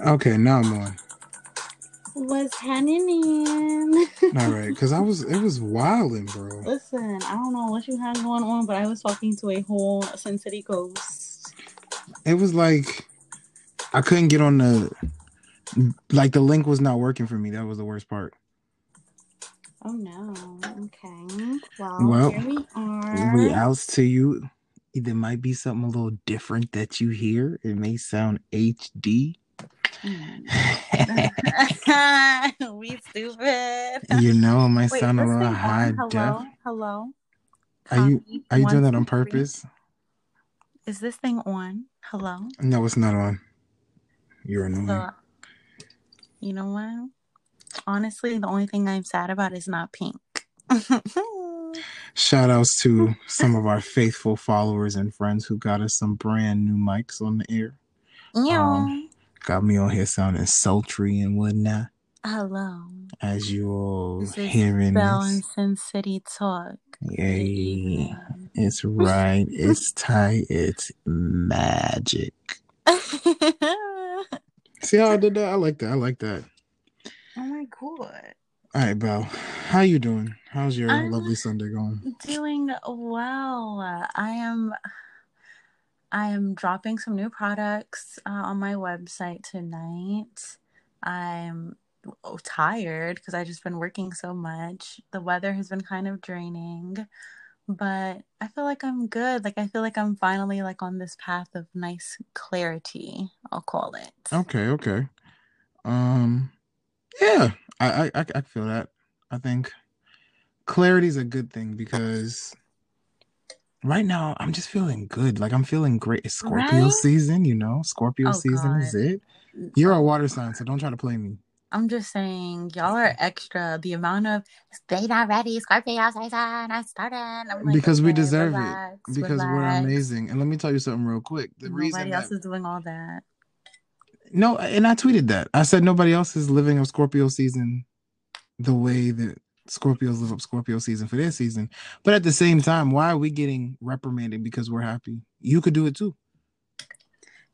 Okay, now I'm on. What's happening? All right, because I was it was wilding, bro. Listen, I don't know what you had going on, but I was talking to a whole CinCity coast. It was like I couldn't get on the like the link was not working for me. That was the worst part. Oh no. Okay. Well, Well, here we are. We outs to you. There might be something a little different that you hear. It may sound HD. Mm. we stupid. you know, my Wait, sound a little high on? Hello? def. Hello? Are you are you doing that on three. purpose? Is this thing on? Hello? No, it's not on. You're annoying. So, you know what? Honestly, the only thing I'm sad about is not pink. Shout outs to some of our faithful followers and friends who got us some brand new mics on the air. Meow. Got me on here sounding sultry and whatnot. Hello. As you all This hearing this. and City Talk. Yay. It's right. It's tight. It's magic. See how I did that? I like that. I like that. Oh my god. All right, Belle. How you doing? How's your I'm lovely Sunday going? doing well. I am I am dropping some new products uh, on my website tonight. I'm oh, tired because I've just been working so much. The weather has been kind of draining, but I feel like I'm good. Like I feel like I'm finally like on this path of nice clarity, I'll call it. Okay, okay. Um, yeah, I, I, I I feel that. I think clarity is a good thing because right now I'm just feeling good. Like I'm feeling great. It's Scorpio Right? season, you know. Scorpio Oh season is it. You're a oh, water sign, so don't try to play me. I'm just saying, y'all are extra. The amount of stay not ready, Scorpio season, I started. Like, Because we okay, deserve it. relax, Because we're amazing. And let me tell you something real quick. The reason Nobody that else is doing all that. no, and I tweeted that. I said nobody else is living up Scorpio season the way that Scorpios live up Scorpio season for their season. But at the same time, why are we getting reprimanded because we're happy? You could do it too.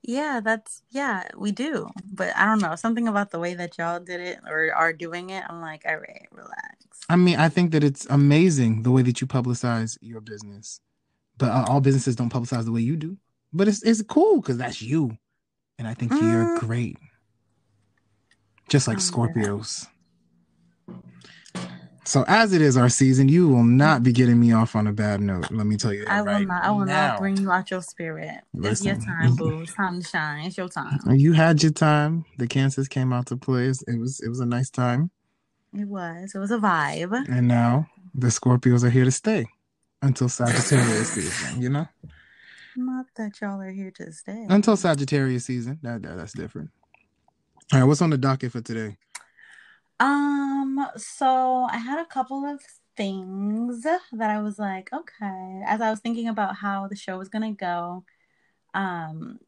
Yeah, that's yeah, we do. But I don't know, something about the way that y'all did it or are doing it. I'm like, all right, relax. I mean, I think that it's amazing the way that you publicize your business, but uh, all businesses don't publicize the way you do. But it's it's cool because that's you, and I think you're Mm, great, just like oh, yeah. So as it is our season, you will not be getting me off on a bad note. Let me tell you I will right not. I will now. not bring you out your spirit. It's your time, Listen, boo. It's time to shine. It's your time. you had your time. The Kansas came out to play. It was it was a nice time, It was. It was a vibe. and now the Scorpios are here to stay until Sagittarius season. You know, Not that y'all are here to stay. until Sagittarius season. That, that that's different. All right, what's on the docket for today? Um, so I had a couple of things that I was like, okay, as I was thinking about how the show was gonna go, um,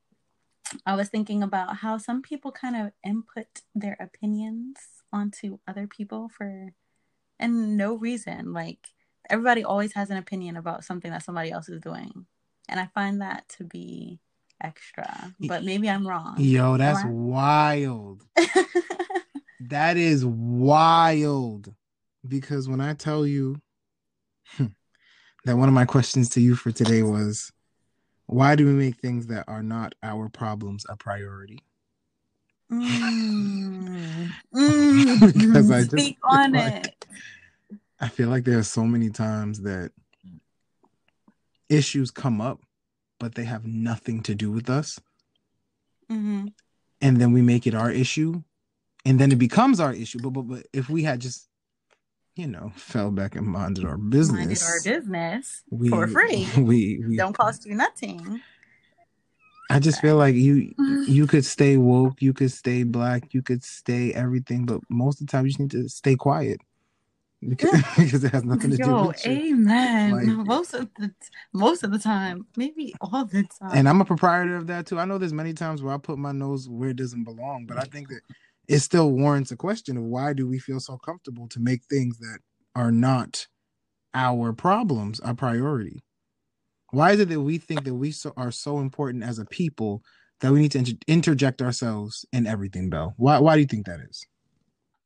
I was thinking about how some people kind of input their opinions onto other people for and no reason. Like everybody always has an opinion about something that somebody else is doing. And I find that to be extra. But maybe I'm wrong. Yo, that's wild. That is wild. Because when I tell you that one of my questions to you for today was, why do we make things that are not our problems a priority? Mm. because I Mm. just Speak feel on like it. I feel like there are so many times that issues come up, but they have nothing to do with us. hmm And then we make it our issue. And then it becomes our issue. But but, but if we had just, you know, fell back and minded our Minded our business, business we for free. we we Don't cost you nothing. I just feel like you you could stay woke, you could stay black, you could stay everything, but most of the time you just need to stay quiet because, because it has nothing to do with you. amen. Like, most of the most of the time, maybe all the time. and I'm a proprietor of that too. I know there's many times where I put my nose where it doesn't belong, but I think that it still warrants a question of why do we feel so comfortable to make things that are not our problems a priority? Why is it that we think that we so, are so important as a people that we need to inter- interject ourselves in everything, Belle? Why why do you think that is?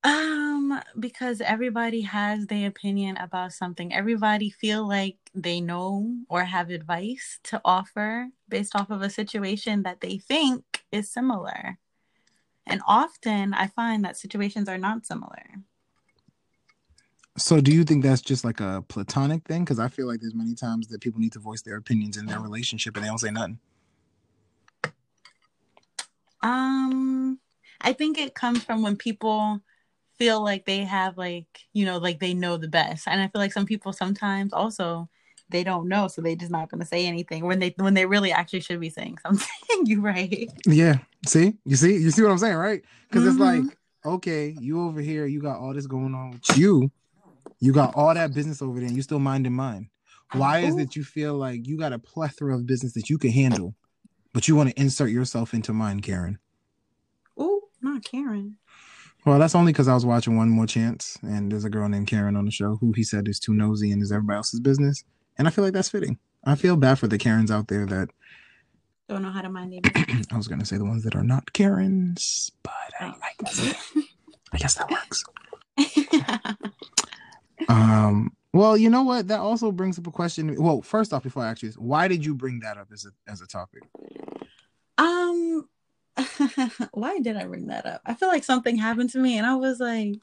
Um, because everybody has their opinion about something. Everybody feel like they know or have advice to offer based off of a situation that they think is similar. And often I find that situations are not similar. So do you think that's just like a platonic thing? Because I feel like there's many times that people need to voice their opinions in their relationship and they don't say nothing. Um, I think it comes from when people feel like they have like you know like they know the best, and I feel like some people sometimes also they don't know, so they're just not going to say anything when they when they really actually should be saying something. you right? Yeah. See, you see, you see what I'm saying, right? Because mm-hmm. it's like, okay, you over here, you got all this going on with you. You got all that business over there, and you still minding mine. Why is it you feel like you got a plethora of business that you can handle, but you want to insert yourself into mine, Karen? Oh, not Karen. Well, that's only because I was watching One More Chance, and there's a girl named Karen on the show who he said is too nosy and is everybody else's business, and I feel like that's fitting. I feel bad for the Karens out there that don't know how to mind their I was gonna say the ones that are not Karens, but I, guess, I guess that works. um. Well, you know what? That also brings up a question. Well, first off, before I ask you this, why did you bring that up as a as a topic? Um, why did I bring that up? I feel like something happened to me, and I was like,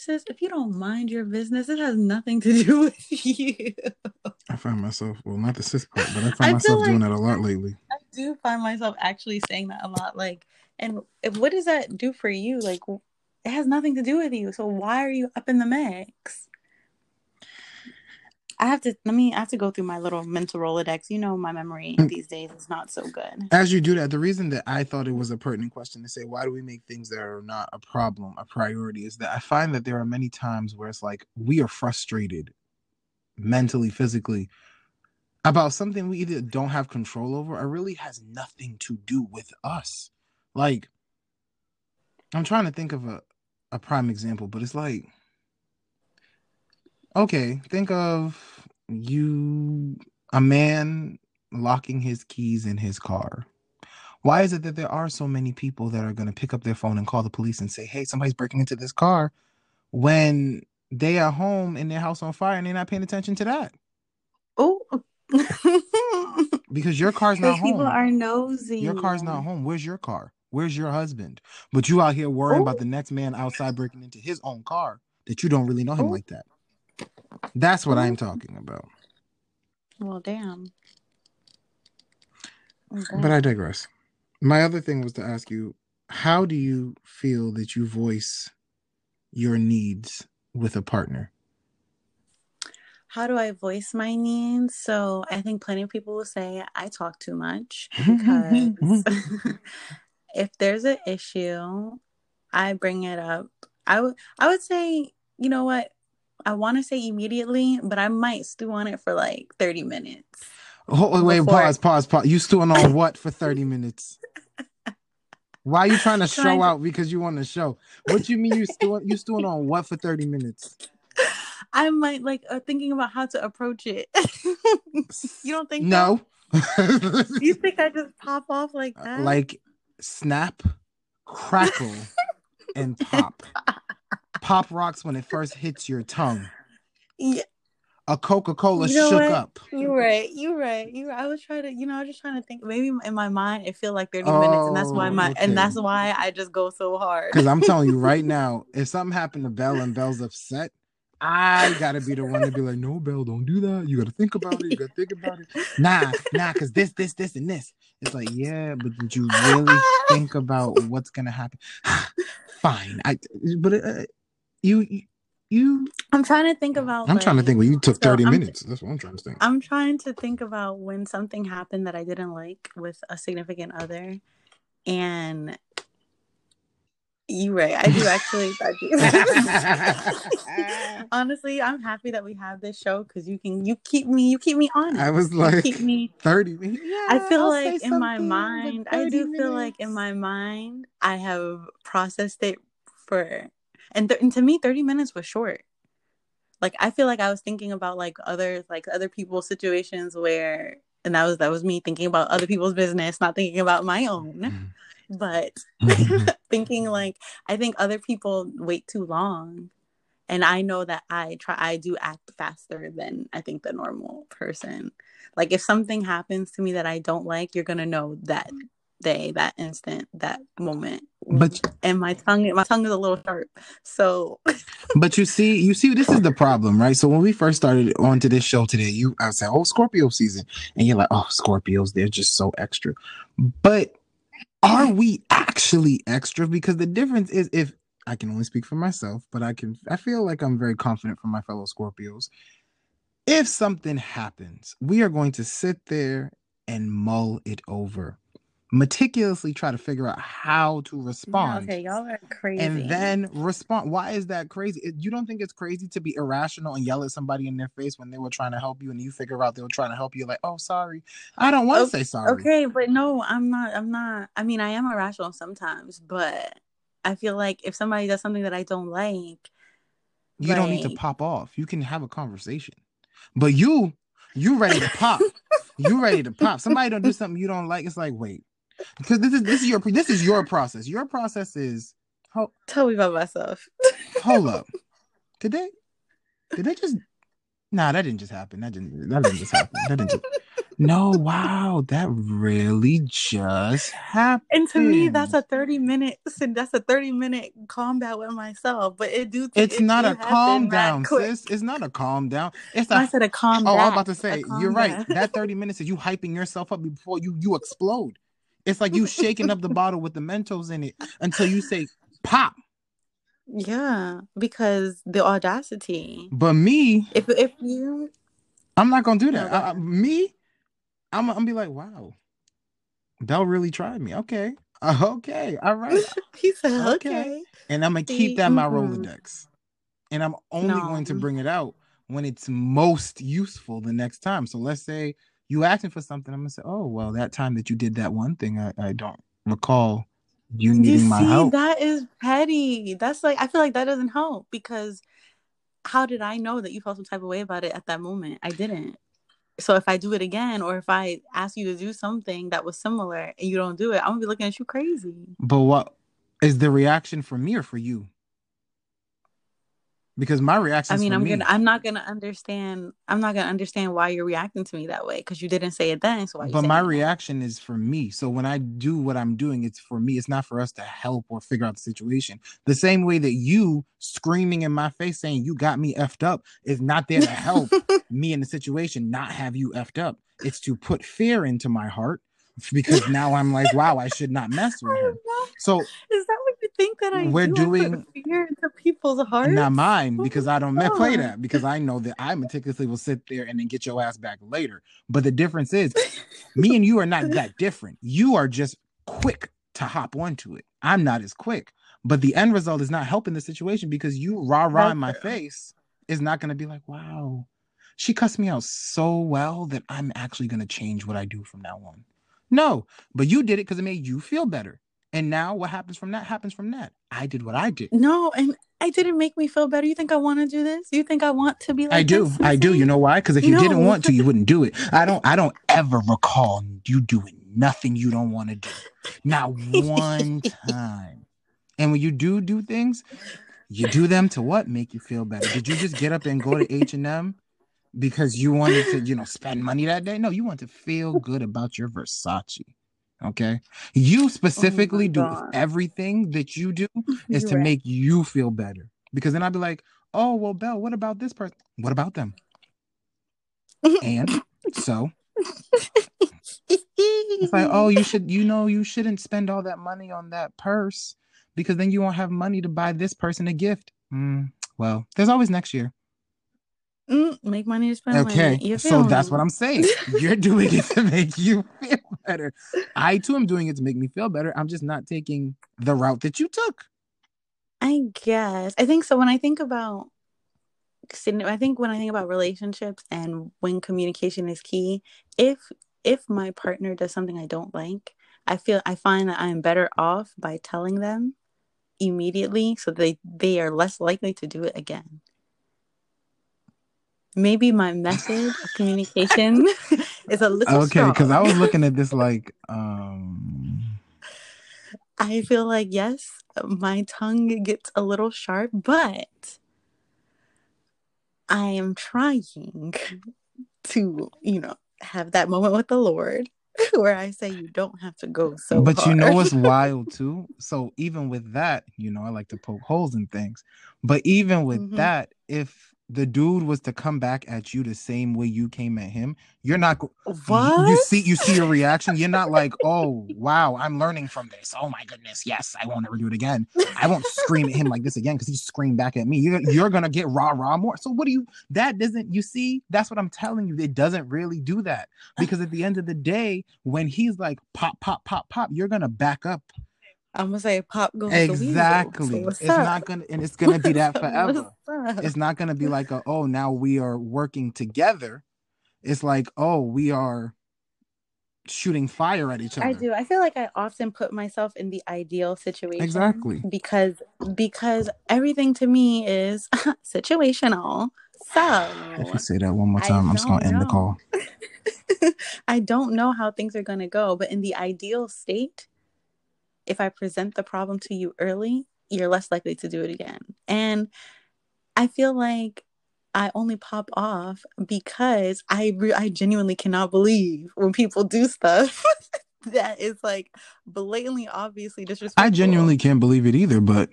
"Sis, if you don't mind your business, it has nothing to do with you." I find myself, well, not the sis part, but I find I myself like, doing that a lot lately. I do find myself actually saying that a lot. Like, and if, what does that do for you? Like, it has nothing to do with you. So why are you up in the mix? I have to let me I have to go through my little mental Rolodex. You know my memory mm. these days is not so good. As you do that, the reason that I thought it was a pertinent question to say why do we make things that are not a problem a priority is that I find that there are many times where it's like we are frustrated mentally, physically about something we either don't have control over or really has nothing to do with us. Like I'm trying to think of a a prime example, but it's like okay, think of you a man locking his keys in his car. Why is it that there are so many people that are going to pick up their phone and call the police and say, "Hey, somebody's breaking into this car," when they are home in their house on fire and they're not paying attention to that? Oh, because your car's not home. People are nosy. Your car's not home. Where's your car? Where's your husband? But you out here worrying Ooh. about oh. the next man outside breaking into his own car that you don't really know him Ooh. like that. That's what I'm mm-hmm. talking about. Well, damn. Okay. But I digress. My other thing was to ask you how do you feel that you voice your needs with a partner? How do I voice my needs? So I think plenty of people will say I talk too much because if there's an issue, I bring it up. I would I would say, you know what? I want to say immediately, but I might stew on it for like 30 minutes. Oh, wait, before... pause, pause, pause. You stewing on what for 30 minutes? Why are you trying to show trying to... out because you want to show? What you mean you stewing you stewing on what for 30 minutes? I might like uh, thinking about how to approach it. you don't think No. you think I just pop off like uh, that? Like snap, crackle, and pop pop rocks when it first hits your tongue. Yeah. A Coca Cola you know shook what? up. You're right. You're right. You. I was trying to. You know, I was just trying to think. Maybe in my mind, it feel like 30 oh, minutes, and that's why my okay. and that's why I just go so hard. Because I'm telling you right now, if something happened to Belle and Belle's upset, I gotta be the one to be like, no, Belle, don't do that. You gotta think about it. You gotta think about it. Nah, nah, because this, this, this, and this. It's like, yeah, but did you really think about what's gonna happen? Fine. I, but uh, you you i'm trying to think about i'm like, trying to think when you took 30 so minutes that's what i'm trying to think i'm trying to think about when something happened that i didn't like with a significant other and you right i do actually I do. honestly i'm happy that we have this show because you can you keep me you keep me on i was like you keep me 30 minutes yeah, i feel I'll like in my mind i do minutes. feel like in my mind i have processed it for and, th- and to me 30 minutes was short like i feel like i was thinking about like other like other people's situations where and that was that was me thinking about other people's business, not thinking about my own. Mm-hmm. But thinking like I think other people wait too long. And I know that I try I do act faster than I think the normal person. Like if something happens to me that I don't like, you're gonna know that day, that instant, that moment. But and my tongue my tongue is a little sharp. So but you see, you see, this is the problem, right? So when we first started onto this show today, you I said, "Oh, Scorpio season," and you're like, "Oh, Scorpios, they're just so extra." But are we actually extra? Because the difference is, if I can only speak for myself, but I can, I feel like I'm very confident for my fellow Scorpios. If something happens, we are going to sit there and mull it over meticulously try to figure out how to respond. Yeah, okay, y'all are crazy. And then respond. Why is that crazy? You don't think it's crazy to be irrational and yell at somebody in their face when they were trying to help you and you figure out they were trying to help you? Like, oh, sorry. I don't want to okay, say sorry. Okay, but no, I'm not. I'm not. I mean, I am irrational sometimes, but I feel like if somebody does something that I don't like, you like... don't need to pop off. You can have a conversation. But you, you ready to pop. you ready to pop. Somebody don't do something you don't like. It's like, wait, because this is this is your this is your process. Your process is hold, tell me about myself. hold up. Did they did they just nah that didn't just happen. That didn't that didn't just happen. That didn't just no, wow, that really just happened. And to me, that's a 30 minute that's a 30 minute combat with myself. But it do it's it, not it a calm down, sis. It's not a calm down. It's a, I said a calm Oh, I was about to say, you're right. That 30 minutes is you hyping yourself up before you you explode. It's like you shaking up the bottle with the Mentos in it until you say pop. Yeah, because the audacity. But me, if if you, I'm not gonna do that. No, I, me, I'm, I'm gonna be like, wow, Belle really tried me. Okay, okay, all right. he said okay. okay. and I'm gonna keep that in my mm-hmm. Rolodex, and I'm only no. going to bring it out when it's most useful the next time. So let's say you asking for something, I'm gonna say, oh well, that time that you did that one thing, I, I don't recall you needing you my help. That is petty. That's like I feel like that doesn't help because how did I know that you felt some type of way about it at that moment? I didn't. So if I do it again, or if I ask you to do something that was similar and you don't do it, I'm gonna be looking at you crazy. But what is the reaction for me or for you? Because my reaction. I mean, I'm me. gonna. I'm not gonna understand. I'm not gonna understand why you're reacting to me that way because you didn't say it then. So but my reaction is for me. So when I do what I'm doing, it's for me. It's not for us to help or figure out the situation. The same way that you screaming in my face saying you got me effed up is not there to help me in the situation, not have you effed up. It's to put fear into my heart because now I'm like, wow, I should not mess with her. So is that think that I we're do? doing fear into people's hearts? Not mine because I don't oh. play that because I know that I meticulously will sit there and then get your ass back later. But the difference is, me and you are not that different. You are just quick to hop onto it. I'm not as quick. But the end result is not helping the situation because you rah rah in my face is not going to be like, wow, she cussed me out so well that I'm actually going to change what I do from now on. No, but you did it because it made you feel better. And now what happens from that happens from that. I did what I did. No, and I didn't make me feel better. You think I want to do this? You think I want to be like I do. I do. You know why? Because if you no. didn't want to, you wouldn't do it. I don't I don't ever recall you doing nothing you don't want to do. Not one time. And when you do do things, you do them to what? Make you feel better. Did you just get up and go to H&M because you wanted to, you know, spend money that day. No, you want to feel good about your Versace. Okay. You specifically oh do everything that you do is You're to right. make you feel better. Because then I'd be like, oh, well, Belle, what about this person? What about them? and so it's like, oh, you should, you know, you shouldn't spend all that money on that purse because then you won't have money to buy this person a gift. Mm, well, there's always next year. Mm, make money to spend okay, money. so that's what I'm saying. You're doing it to make you feel better. I too am doing it to make me feel better. I'm just not taking the route that you took. I guess. I think so. When I think about, I think when I think about relationships and when communication is key, if if my partner does something I don't like, I feel I find that I'm better off by telling them immediately, so they they are less likely to do it again maybe my method of communication It's a little okay, because I was looking at this like, um, I feel like yes, my tongue gets a little sharp, but I am trying to, you know, have that moment with the Lord where I say you don't have to go so but you know what's wild too? So even with that, you know, I like to poke holes in things. But even with Mhm. that, if the dude was to come back at you the same way you came at him, you're not go- you- what? You see, you see your reaction. You're not like, oh wow, I'm learning from this. Oh my goodness, yes, I won't ever do it again. I won't scream at him like this again because he screamed back at me. You're, you're gonna get rah rah more. So what do you? That doesn't. You see, that's what I'm telling you. It doesn't really do that because at the end of the day, when he's like pop pop pop pop, you're gonna back up. I'm gonna say pop goes the weasel. So Exactly. It's up? not gonna, and it's gonna be that forever. It's not gonna be like a oh now we are working together. It's like oh we are shooting fire at each other. I do. I feel like I often put myself in the ideal situation. Exactly. Because because everything to me is situational. So if you say that one more time, I'm just gonna don't end the call. I don't know how things are gonna go, but in the ideal state, if I present the problem to you early, you're less likely to do it again. And I feel like I only pop off because I re- I genuinely cannot believe when people do stuff that is like blatantly obviously disrespectful. I genuinely can't believe it either, but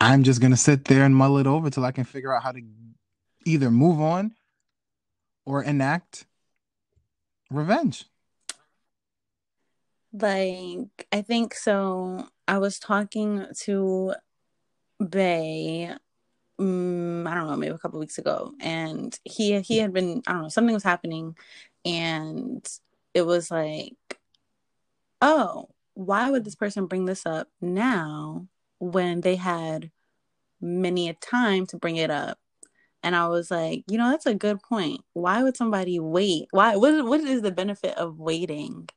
I'm just gonna sit there and mull it over till I can figure out how to either move on or enact revenge. Like I think so. I was talking to Bay um, I don't know, maybe a couple weeks ago, and he he had been I don't know something was happening, and it was like, oh, why would this person bring this up now when they had many a time to bring it up? And I was like, you know, that's a good point. Why would somebody wait? Why? What what is the benefit of waiting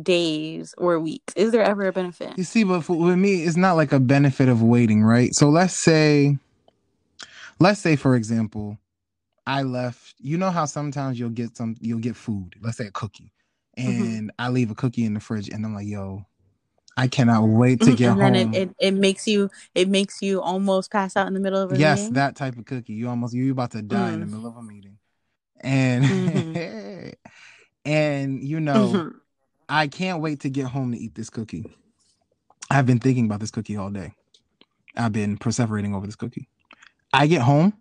days or weeks? Is there ever a benefit? You see, but for, with me, it's not like a benefit of waiting, right? So let's say, let's say, for example, I left. You know how sometimes you'll get some, you'll get food. Let's say a cookie, Mm-hmm. and I leave a cookie in the fridge, and I'm like, yo, I cannot wait to Mhm. get and home. then it, it, it makes you it makes you almost pass out in the middle of a yes, meeting. that type of cookie. You almost you about to die in the Mm. middle of a meeting, and Mhm. and you know. I can't wait to get home to eat this cookie. I've been thinking about this cookie all day. I've been perseverating over this cookie. I get home.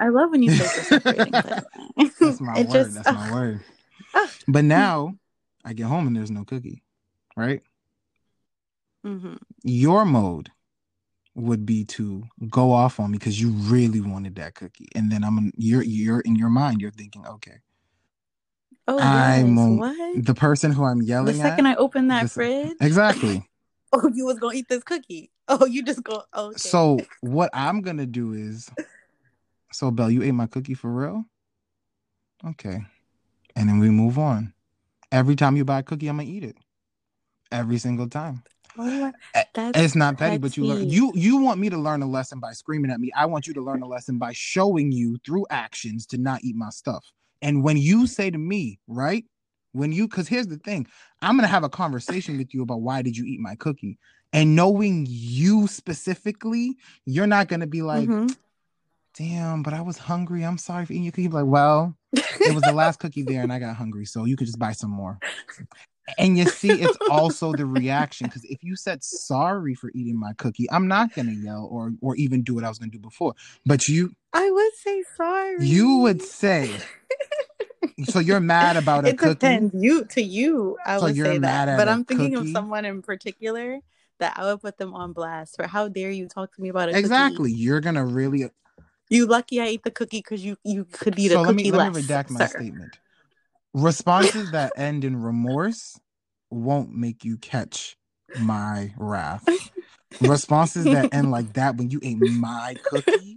I love when you say perseverating. by the way. That's my It word. just- That's my word. ah. But now I get home and there's no cookie, right? Mhm. Your mode would be to go off on me because you really wanted that cookie, and then I'm you're you're in your mind you're thinking, okay, Oh I'm, yes. what? the person who I'm yelling The yelling second at, I open that this- fridge, exactly. oh, you was gonna eat this cookie. Oh, you just go. Oh, okay. So what I'm gonna do is, so Belle, you ate my cookie for real? Okay, and then we move on. Every time you buy a cookie, I'm gonna eat it. Every single time. Oh, Eh, that's It's not petty, but you learn. You you want me to learn a lesson by screaming at me. I want you to learn a lesson by showing you through actions to not eat my stuff. And when you say to me, right? When you, because here's the thing, I'm gonna have a conversation with you about why did you eat my cookie, and knowing you specifically, you're not gonna be like, Mhm. damn, but I was hungry. I'm sorry for eating your cookie. Like, well, it was the last cookie there, and I got hungry, so you could just buy some more. And you see, it's also the reaction because if you said sorry for eating my cookie, I'm not gonna yell or or even do what I was gonna do before. But you I would say sorry. you would say so you're mad about a it cookie. depends. You to you, I So would you're say mad that. But I'm thinking of someone in particular that I would put them on blast for how dare you talk to me about a cookie. Exactly. You're gonna really You lucky I ate the cookie because you you could eat so a let cookie me let me less. redact my sir. statement. Responses that end in remorse won't make you catch my wrath. Responses that end like that when you ate my cookie,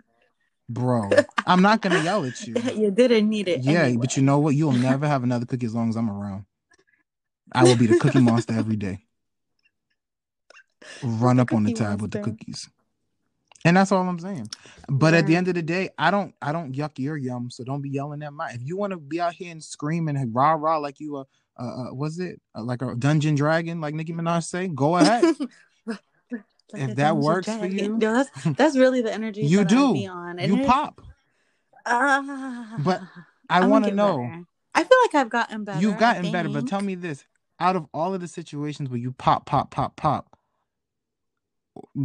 bro. I'm not gonna yell at you. you didn't need it. Yeah, anyway. but you know what? You'll never have another cookie as long as I'm around. I will be the cookie monster every day. Run up on the tab with the cookies. And that's all I'm saying. But yeah. at the end of the day, I don't I don't yuck your yum, so don't be yelling at my. If you want to be out here and screaming and rah rah like you a uh, uh was it uh, like a dungeon dragon like Nicki Minaj say, go ahead. like if that works for you, no, that's that's really the energy you do. you pop. Uh, but I want to know. Better. I feel like I've gotten better. You've gotten better, but tell me this: out of all of the situations where you pop, pop, pop, pop,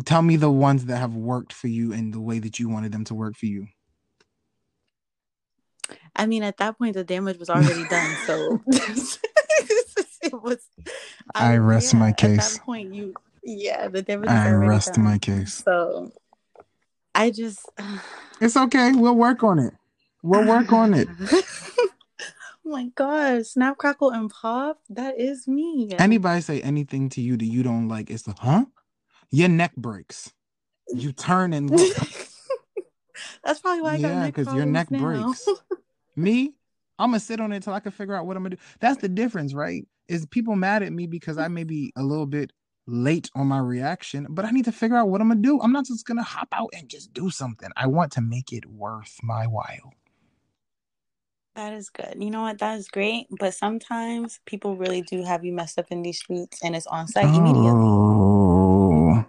tell me the ones that have worked for you in the way that you wanted them to work for you. I mean, at that point, the damage was already done. So it was. I, I rest yeah, my case. At that point, you, yeah, the damage. I rest my case. So, I just. it's okay. We'll work on it. We'll work on it. oh my god, snap, crackle, and pop. That is me. Anybody say anything to you that you don't like? It's the huh? Your neck breaks. You turn and look. That's probably why I got yeah, because your neck now. breaks. me, I'm gonna sit on it until I can figure out what I'm gonna do. That's the difference, right? Is people mad at me because I may be a little bit late on my reaction, but I need to figure out what I'm gonna do. I'm not just gonna hop out and just do something. I want to make it worth my while. That is good. You know what? That is great. But sometimes people really do have you messed up in these streets and it's on site oh. immediately.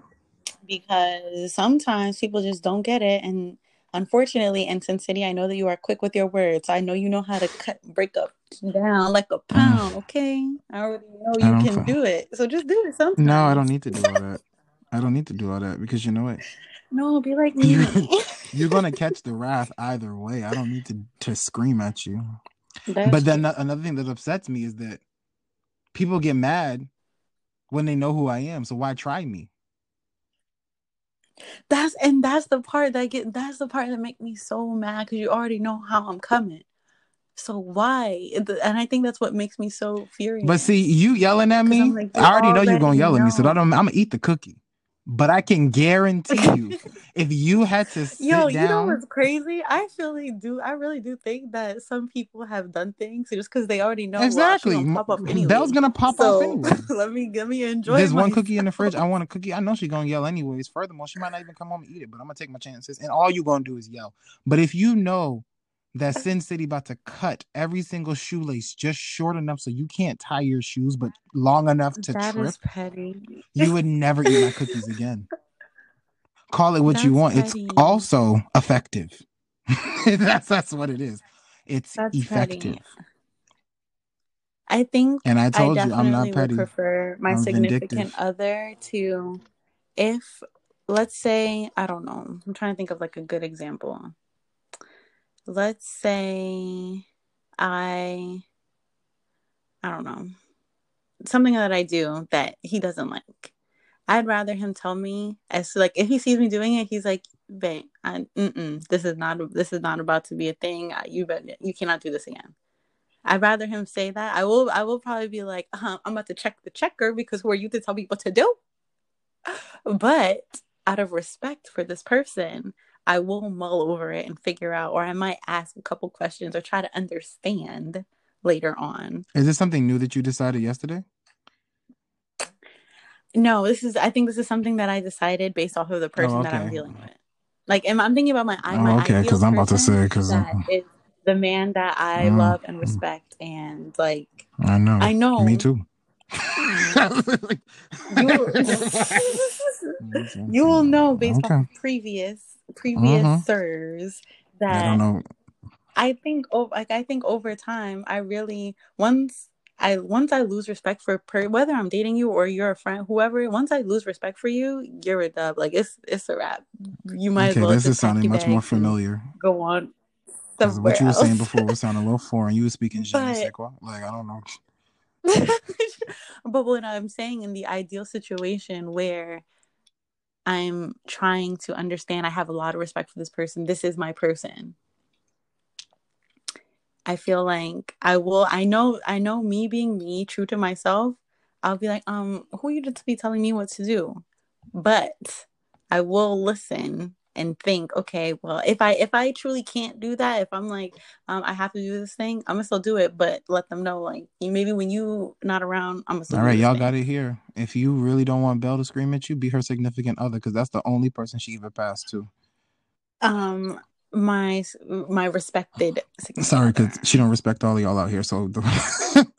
Because sometimes people just don't get it and unfortunately in CinCity, I know that you are quick with your words. I know you know how to cut break up down like a pound, mm. okay? I already know you can do it. So just do it sometimes. No, I don't need to do all that. I don't need to do all that because you know what? No, be like me. You're gonna catch the wrath either way. I don't need to to scream at you. That's but then true. another thing that upsets me is that people get mad when they know who I am. So why try me? That's and that's the part that get that's the part that make me so mad because you already know how I'm coming. So why? And I think that's what makes me so furious. But see, you yelling at me, like, I already know you're gonna yell know. at me, so I don't, I'm gonna eat the cookie. But I can guarantee you, if you had to sit Yo, you down, know what's crazy? I like do I really do think that some people have done things just because they already know exactly well, pop up anyway. That was gonna pop so, up anyway. let me let me enjoy. There's one cookie in the fridge. I want a cookie. I know she's gonna yell anyways. Furthermore, she might not even come home and eat it, but I'm gonna take my chances. And all you gonna do is yell. But if you know that CinCity about to cut every single shoelace just short enough so you can't tie your shoes, but long enough to that trip. petty. You would never eat my cookies again. Call it what that's you want. Petty. It's also effective. that's that's what it is. It's that's effective. Petty. I think and I told I you I'm not petty. prefer my I'm significant vindictive. other to if let's say I don't know. I'm trying to think of like a good example let's say I I don't know something that I do that he doesn't like. I'd rather him tell me as like if he sees me doing it, he's like, "Babe, I, this is not this is not about to be a thing. You bet you cannot do this again." I'd rather him say that. I will I will probably be like, uh-huh, "I'm about to check the checker because who are you to tell me what to do?" But out of respect for this person, I will mull over it and figure out, or I might ask a couple questions or try to understand later on. Is this something new that you decided yesterday? No, this is. I think this is something that I decided based off of the person oh, okay. that I'm dealing with. Like, and I'm thinking about my. Oh, my okay, because I'm about to say because the man that I mm, love and respect, and like I know, I know, me too. you, you will know based okay. on previous previous mm-hmm. sirs that I don't know. I think like I think over time I really once I once I lose respect for per, whether I'm dating you or you're a friend, whoever. Once I lose respect for you, you're a dub. Like it's it's a wrap. You might okay, as well. This is sounding much more familiar. Go on. What you were saying before was sounding a little foreign. You were speaking but, like I don't know. but what I'm saying in the ideal situation where I'm trying to understand. I have a lot of respect for this person. This is my person. I feel like I will I know I know me being me, true to myself, I'll be like, um, who are you to be telling me what to do? But I will listen and think, okay, well, if I if I truly can't do that, if I'm like, um, I have to do this thing, I'm gonna still do it, but let them know, like, maybe when you not around, I'm gonna. All right, y'all thing. got it here. If you really don't want Belle to scream at you, be her significant other, because that's the only person she ever passed to. Um, my my respected. Sorry, because she don't respect all of y'all out here. So the,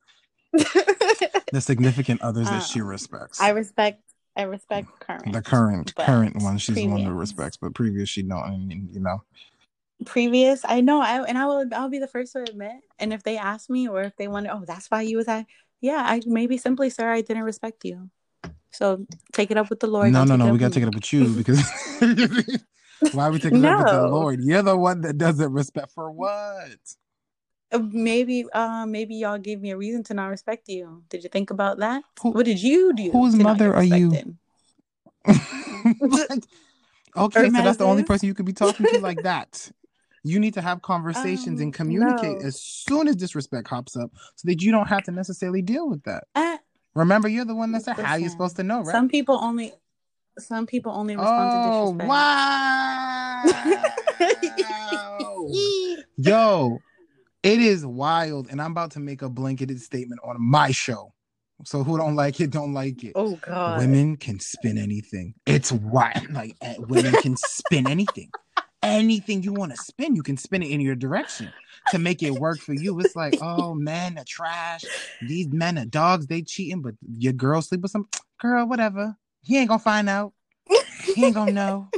the significant others that she respects. I respect I respect current. The current current one, she's previous. the one that respects, but previous she don't. Mean, you know. Previous, I know, I and I will. I'll be the first to admit. And if they ask me, or if they wonder, oh, that's why you was at, yeah, I maybe simply, sir, I didn't respect you. So take it up with the Lord. No, no, no. We gotta take it up with you because why are we taking no. it up with the Lord? You're the one that doesn't respect for what? Uh, maybe um maybe y'all gave me a reason to not respect you. Did you think about that? Who, what did you do whose mother are you? okay so that's the only person you could be talking to like that. You need to have conversations um, and communicate no. as soon as disrespect hops up so that you don't have to necessarily deal with that. Uh, remember you're the one that said how you're supposed to know right? some people only some people only respond oh, to disrespect. wow. Yo it is wild, and I'm about to make a blanketed statement on my show. So who don't like it, don't like it. Oh God! Women can spin anything. It's wild. Like eh, women can spin anything. Anything you want to spin, you can spin it in your direction to make it work for you. It's like, oh man, the trash. These men are dogs. They cheating, but your girl sleep with some girl. Whatever. He ain't gonna find out. He ain't gonna know.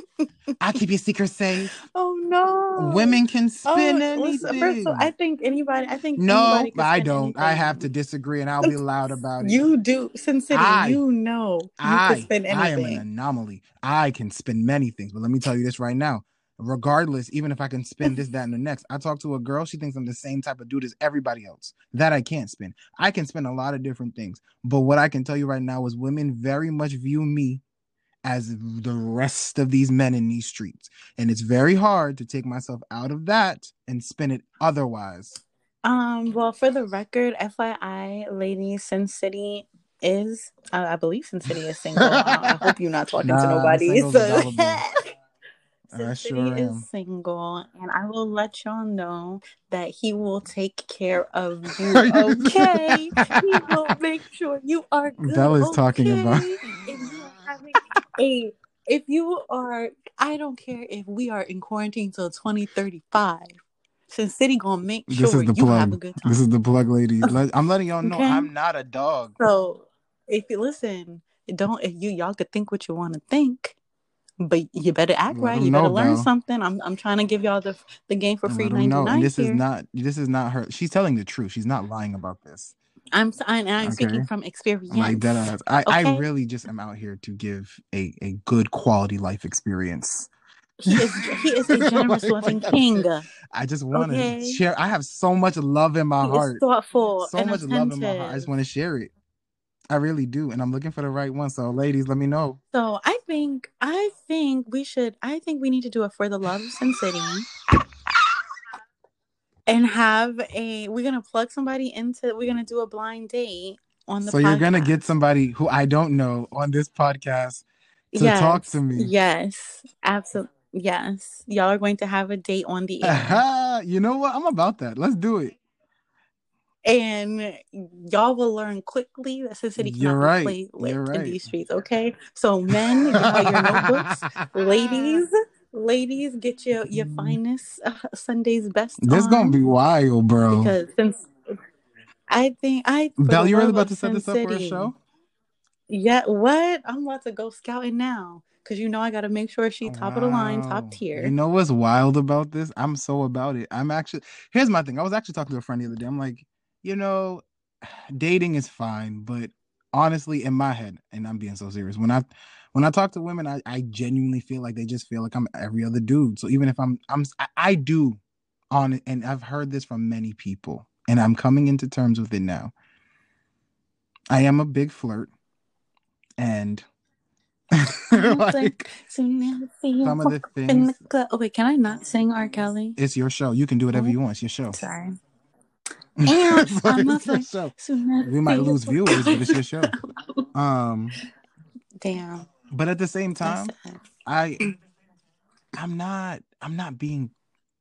I keep your secret safe. Oh no. Women can oh, spin oh, anything. First of all, I think anybody. I think no. I don't. Anything. I have to disagree, and I'll be loud about it. You do, CinCity. I, you know, you I, I am an anomaly. I can spin many things, but let me tell you this right now. Regardless, even if I can spin this, that, and the next, I talk to a girl. She thinks I'm the same type of dude as everybody else. That I can't spin. I can spin a lot of different things, but what I can tell you right now is women very much view me as the rest of these men in these streets. And it's very hard to take myself out of that and spin it otherwise. Um, well, for the record, FYI, ladies, CinCity is, uh, I believe CinCity is single. I hope you're not talking nah, to nobody. So. I sure is am. single, and I will let y'all know that he will take care of you. Okay, he will make sure you are good. Bella's okay? talking about having a if you are I don't care if we are in quarantine till 2035. CinCity gonna make sure this is the you plug. have a good time. This is the plug, ladies. I'm letting y'all know okay? I'm not a dog. So if you listen, don't if you y'all could think what you want to think, but you better act right. You better learn something. I'm I'm trying to give y'all the the game for free ninety nine. This here. is not this is not her. She's telling the truth. She's not lying about this. I'm I'm, I'm okay. speaking from experience. Like that, I, okay? I really just am out here to give a, a good quality life experience. He is he is a generous, like, loving like king. I just want to okay. share. I have so much love in my he heart. thoughtful, so much attentive. love in my heart. I just want to share it. I really do, and I'm looking for the right one. So, ladies, let me know. So, I think I think we should. I think we need to do it for the love of CinCity and have a we're gonna plug somebody into we're gonna do a blind date on the so podcast. you're gonna get somebody who i don't know on this podcast to yes, talk to me yes absolutely yes y'all are going to have a date on the air you know what i'm about that let's do it and y'all will learn quickly that City cannot right. play right. in these streets. Okay, so men, get out your notebooks. Ladies, ladies, get your your mm-hmm. finest uh, Sunday's best. This on. gonna be wild, bro. Because since I think I Belle, you really about to set this up for a show? Yeah, what? I'm about to go scouting now because you know I got to make sure she top wow. of the line, top tier. You know what's wild about this? I'm so about it. I'm actually here's my thing. I was actually talking to a friend the other day. I'm like, you know, dating is fine, but honestly, in my head, and I'm being so serious, when I when I talk to women, I, I genuinely feel like they just feel like I'm every other dude. So even if I'm I'm I, I do on and I've heard this from many people, and I'm coming into terms with it now. I am a big flirt, and like some of the things. The oh wait, can I not sing R. Kelly? It's your show. You can do whatever you want. It's your show. Sorry. And I'm a show. We might lose viewers, but it's your show. Um, damn. But at the same time, I I'm not I'm not being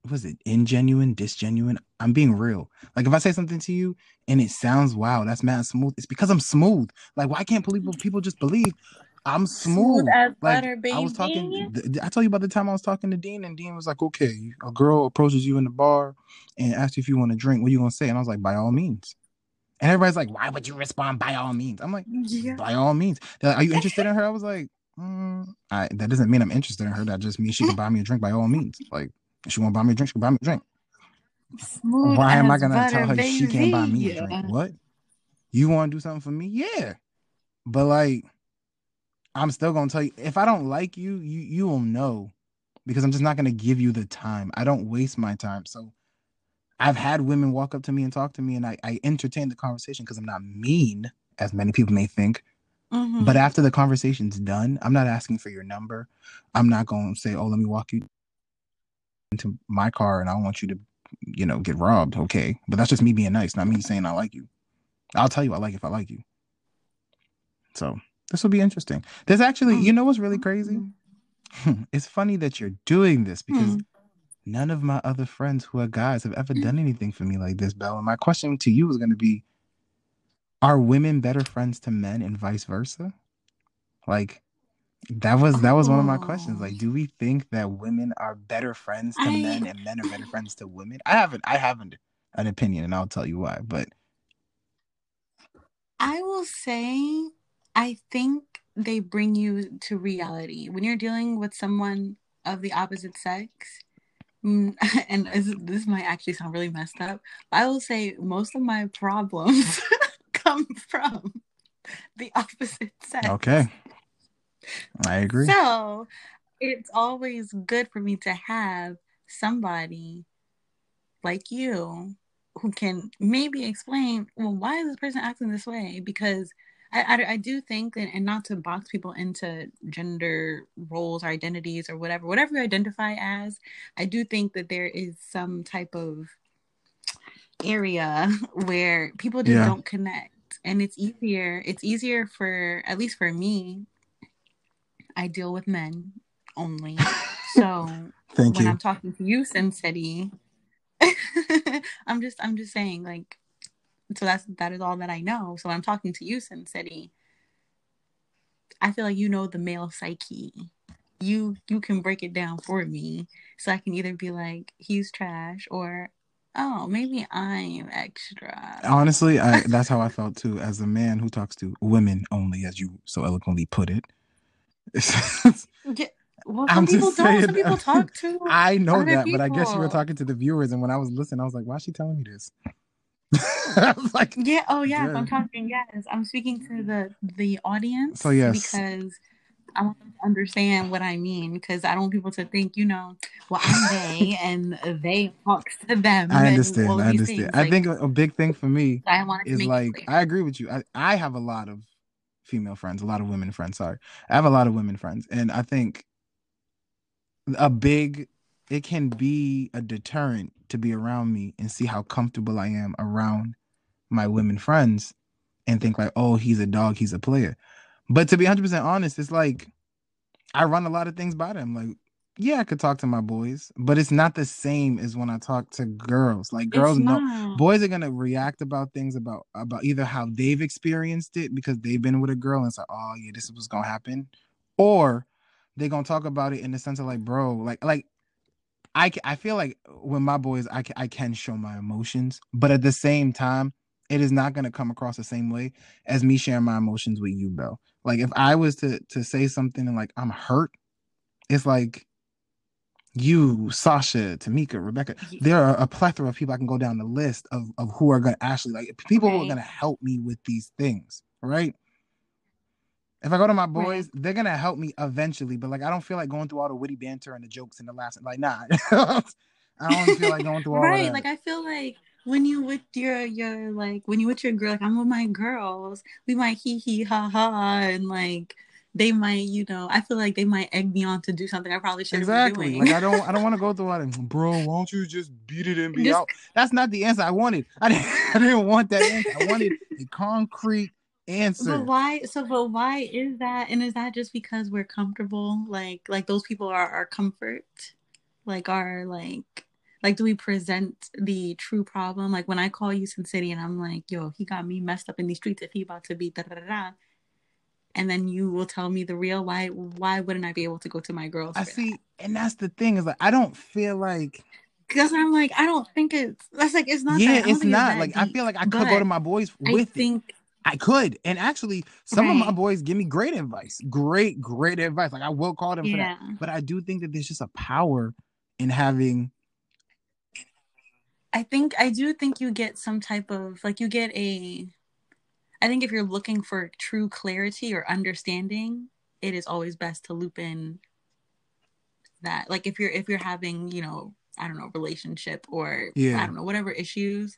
was it ingenuine, disgenuine? I'm being real. Like if I say something to you and it sounds wow, that's mad smooth. It's because I'm smooth. Like why can't people people just believe I'm smooth. smooth as like, butter. I was talking. I told you about the time I was talking to Dean, and Dean was like, "Okay, a girl approaches you in the bar and asks you if you want to drink. What are you gonna say?" And I was like, "By all means." And everybody's like, "Why would you respond by all means?" I'm like, yeah. "By all means." Like, are you interested in her? I was like, mm, I, "That doesn't mean I'm interested in her. That just means she can buy me a drink by all means. Like, if she want to buy me a drink, she can buy me a drink." Smooth Why am I gonna butter, tell her baby. she can't buy me a drink? What? You want to do something for me? Yeah, but like I'm still gonna tell you if I don't like you, you you will know because I'm just not gonna give you the time. I don't waste my time. So I've had women walk up to me and talk to me, and I, I entertain the conversation because I'm not mean, as many people may think. Mm-hmm. But after the conversation's done, I'm not asking for your number. I'm not going to say, "Oh, let me walk you into my car, and I want you to, you know, get robbed." Okay, but that's just me being nice, not me saying I like you. I'll tell you I like if I like you. So this will be interesting. There's actually, mm. you know what's really crazy? Mm. it's funny that you're doing this because mm. none of my other friends who are guys have ever done anything for me like this, Belle. And my question to you is going to be Are women better friends to men and vice versa? Like, that was that was one of my questions. Like, do we think that women are better friends to I... men and men are better friends to women? I haven't I haven't an opinion and I'll tell you why, but I will say I think they bring you to reality when you're dealing with someone of the opposite sex. Mm, and this might actually sound really messed up. I will say most of my problems come from the opposite sex. Okay. I agree. So it's always good for me to have somebody like you who can maybe explain, well, why is this person acting this way? Because I, I, I, do think, and, and not to box people into gender roles or identities or whatever, whatever you identify as, I do think that there is some type of area where people just yeah. don't connect. And it's easier, it's easier for, at least for me, I deal with men only. So Thank when you. I'm talking to you, CinCity, I'm just, I'm just saying, like, so that's that is all that I know. So I'm talking to you, CinCity. I feel like you know the male psyche. You you can break it down for me, so I can either be like he's trash or oh maybe I'm extra. Honestly, I that's how I felt too. As a man who talks to women only, as you so eloquently put it. yeah. Well, some I'm people don't. Saying, some people talk to. I know that, people. but I guess you were talking to the viewers, and when I was listening, I was like, "Why is she telling me this?" like yeah oh yes i'm talking yes i'm speaking to the the audience so yes because i want them to understand what i mean because i don't want people to think you know well i'm they and they talks to them i understand i understand things. i like, think a big thing for me is like i agree with you I, I have a lot of female friends a lot of women friends sorry i have a lot of women friends and i think a big it can be a deterrent to be around me and see how comfortable I am around my women friends and think like, oh, he's a dog, he's a player. But to be 100% honest, it's like I run a lot of things by them. Like, yeah, I could talk to my boys, but it's not the same as when I talk to girls. Like girls know boys are gonna react about things about about either how they've experienced it because they've been with a girl and it's like, oh yeah, this is what's gonna happen, or they're gonna talk about it in the sense of like, bro, like like I, I feel like when my boys, I, I can show my emotions, but at the same time, it is not going to come across the same way as me sharing my emotions with you, Belle. Like if I was to to say something and like I'm hurt, it's like you, Sasha, Tamika, Rebecca. There are a plethora of people I can go down the list of of who are going to actually like people right. who are going to help me with these things, right? If I go to my boys, right. they're gonna help me eventually, but like I don't feel like going through all the witty banter and the jokes and the last like nah. I don't feel like going through all right. Like I feel like when you with your your like when you with your girl, like I'm with my girls, we might hee hee ha ha and like they might, you know, I feel like they might egg me on to do something I probably shouldn't exactly. be doing. Like I don't I don't want to go through all that, bro. Why don't you just beat it and be just, out? That's not the answer I wanted. I didn't I didn't want that answer. I wanted a concrete answer. But why? So, but why is that? And is that just because we're comfortable? Like, like those people are our comfort, like our like, like do we present the true problem? Like when I call you CinCity and I'm like, yo, he got me messed up in these streets. If he about to be da da da, and then you will tell me the real. Why? Why wouldn't I be able to go to my girls? I see, that? and that's the thing is like I don't feel like because I'm like, I don't think it's that's like it's not. Yeah, it's not like deep, I feel like I could go to my boys with I think, it. I could, and actually, some right. of my boys give me great advice, great, great advice. Like I will call them yeah. for that. But I do think that there's just a power in having. I think I do think you get some type of like you get a. I think if you're looking for true clarity or understanding, it is always best to loop in that. Like if you're if you're having you know I don't know, relationship or yeah. I don't know, whatever issues,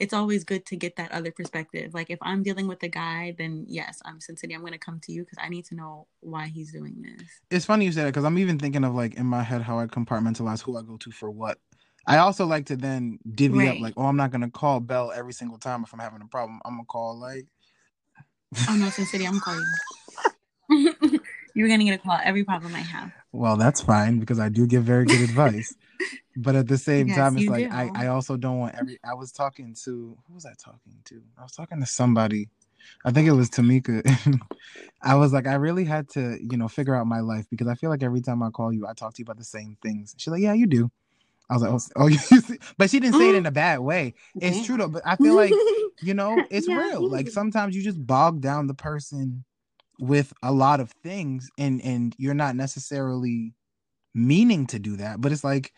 it's always good to get that other perspective. Like if I'm dealing with a guy, then yes, I'm sensitive. I'm going to come to you because I need to know why he's doing this. It's funny you say that because I'm even thinking of like in my head how I compartmentalize who I go to for what. I also like to then divvy right. up like, oh, I'm not gonna call Belle every single time if I'm having a problem. I'm gonna call like. oh no, City, I'm calling you. You're gonna get a call every problem I have. Well, that's fine because I do give very good advice. but at the same yes, time, it's like I, I also don't want every. I was talking to who was I talking to? I was talking to somebody. I think it was Tamika. I was like, I really had to, you know, figure out my life because I feel like every time I call you, I talk to you about the same things. She's like, Yeah, you do. I was like, Oh, oh you but she didn't say it in a mm-hmm. bad way. It's true though. But I feel like, you know, it's yeah, real. Like sometimes you just bog down the person with a lot of things and and you're not necessarily meaning to do that but it's like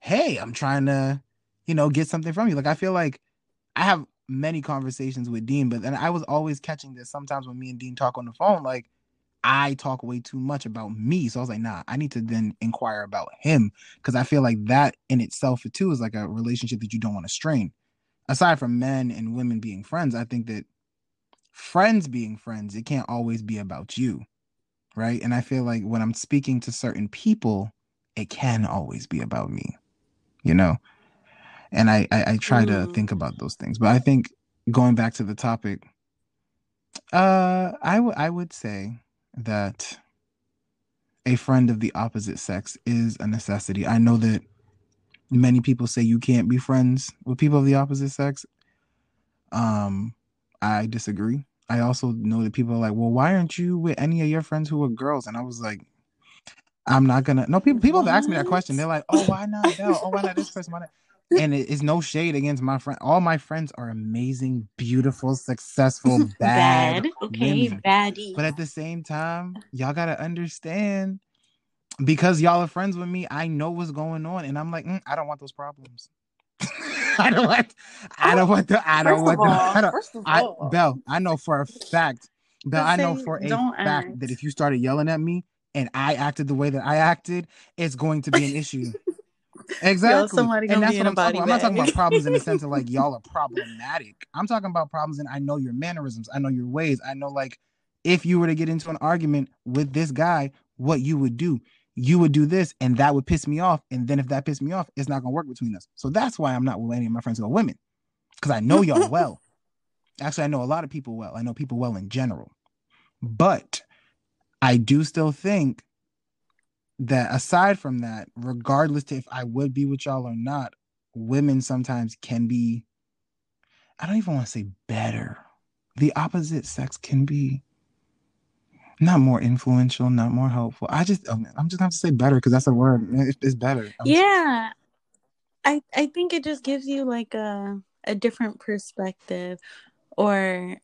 hey i'm trying to you know get something from you like i feel like i have many conversations with dean but then i was always catching this sometimes when me and dean talk on the phone like i talk way too much about me so i was like nah i need to then inquire about him because i feel like that in itself too is like a relationship that you don't want to strain aside from men and women being friends i think that friends being friends, it can't always be about you. Right. And I feel like when I'm speaking to certain people, it can always be about me, you know? And I, I, I try mm. to think about those things. But I think going back to the topic, uh, I, w- I would say that a friend of the opposite sex is a necessity. I know that many people say you can't be friends with people of the opposite sex. Um, I disagree. I also know that people are like, well, why aren't you with any of your friends who are girls? And I was like, I'm not gonna. No, people people have asked me that question. They're like, oh, why not? Oh, why not this person? Why not? And it is no shade against my friend. All my friends are amazing, beautiful, successful, bad, bad. okay, baddie. But at the same time, y'all gotta understand because y'all are friends with me. I know what's going on, and I'm like, mm, I don't want those problems. I don't want. I don't want the. I don't want the. I don't. First of all, I, Belle, I know for a fact. Belle, I know for a fact act. that if you started yelling at me and I acted the way that I acted, it's going to be an issue. Exactly. Yo, and that's what I'm talking about. I'm not talking about problems in the sense of like y'all are problematic. I'm talking about problems and I know your mannerisms. I know your ways. I know like if you were to get into an argument with this guy, what you would do you would do this and that would piss me off. And then if that pissed me off, it's not gonna work between us. So that's why I'm not with any of my friends who are women. Because I know y'all well. Actually, I know a lot of people well. I know people well in general. But I do still think that aside from that, regardless to if I would be with y'all or not, women sometimes can be, I don't even want to say better. The opposite sex can be not more influential, not more helpful. I just, oh I'm just have to say better because that's a word. It's better. I'm yeah, just... I I think it just gives you like a a different perspective, or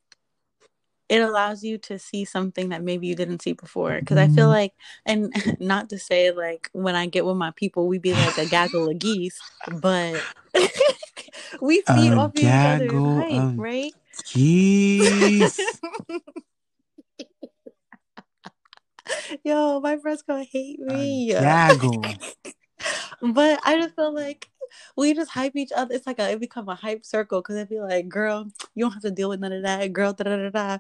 it allows you to see something that maybe you didn't see before. Because. I feel mm-hmm. like, and not to say like when I get with my people, we be like a gaggle of geese, but we feed a off each other's hype, right? Geese. Yo, my friends gonna hate me. Gaggle. but I just feel like we just hype each other. It's like a, it become a hype circle because it'd be like, girl, you don't have to deal with none of that, girl. Da da da da.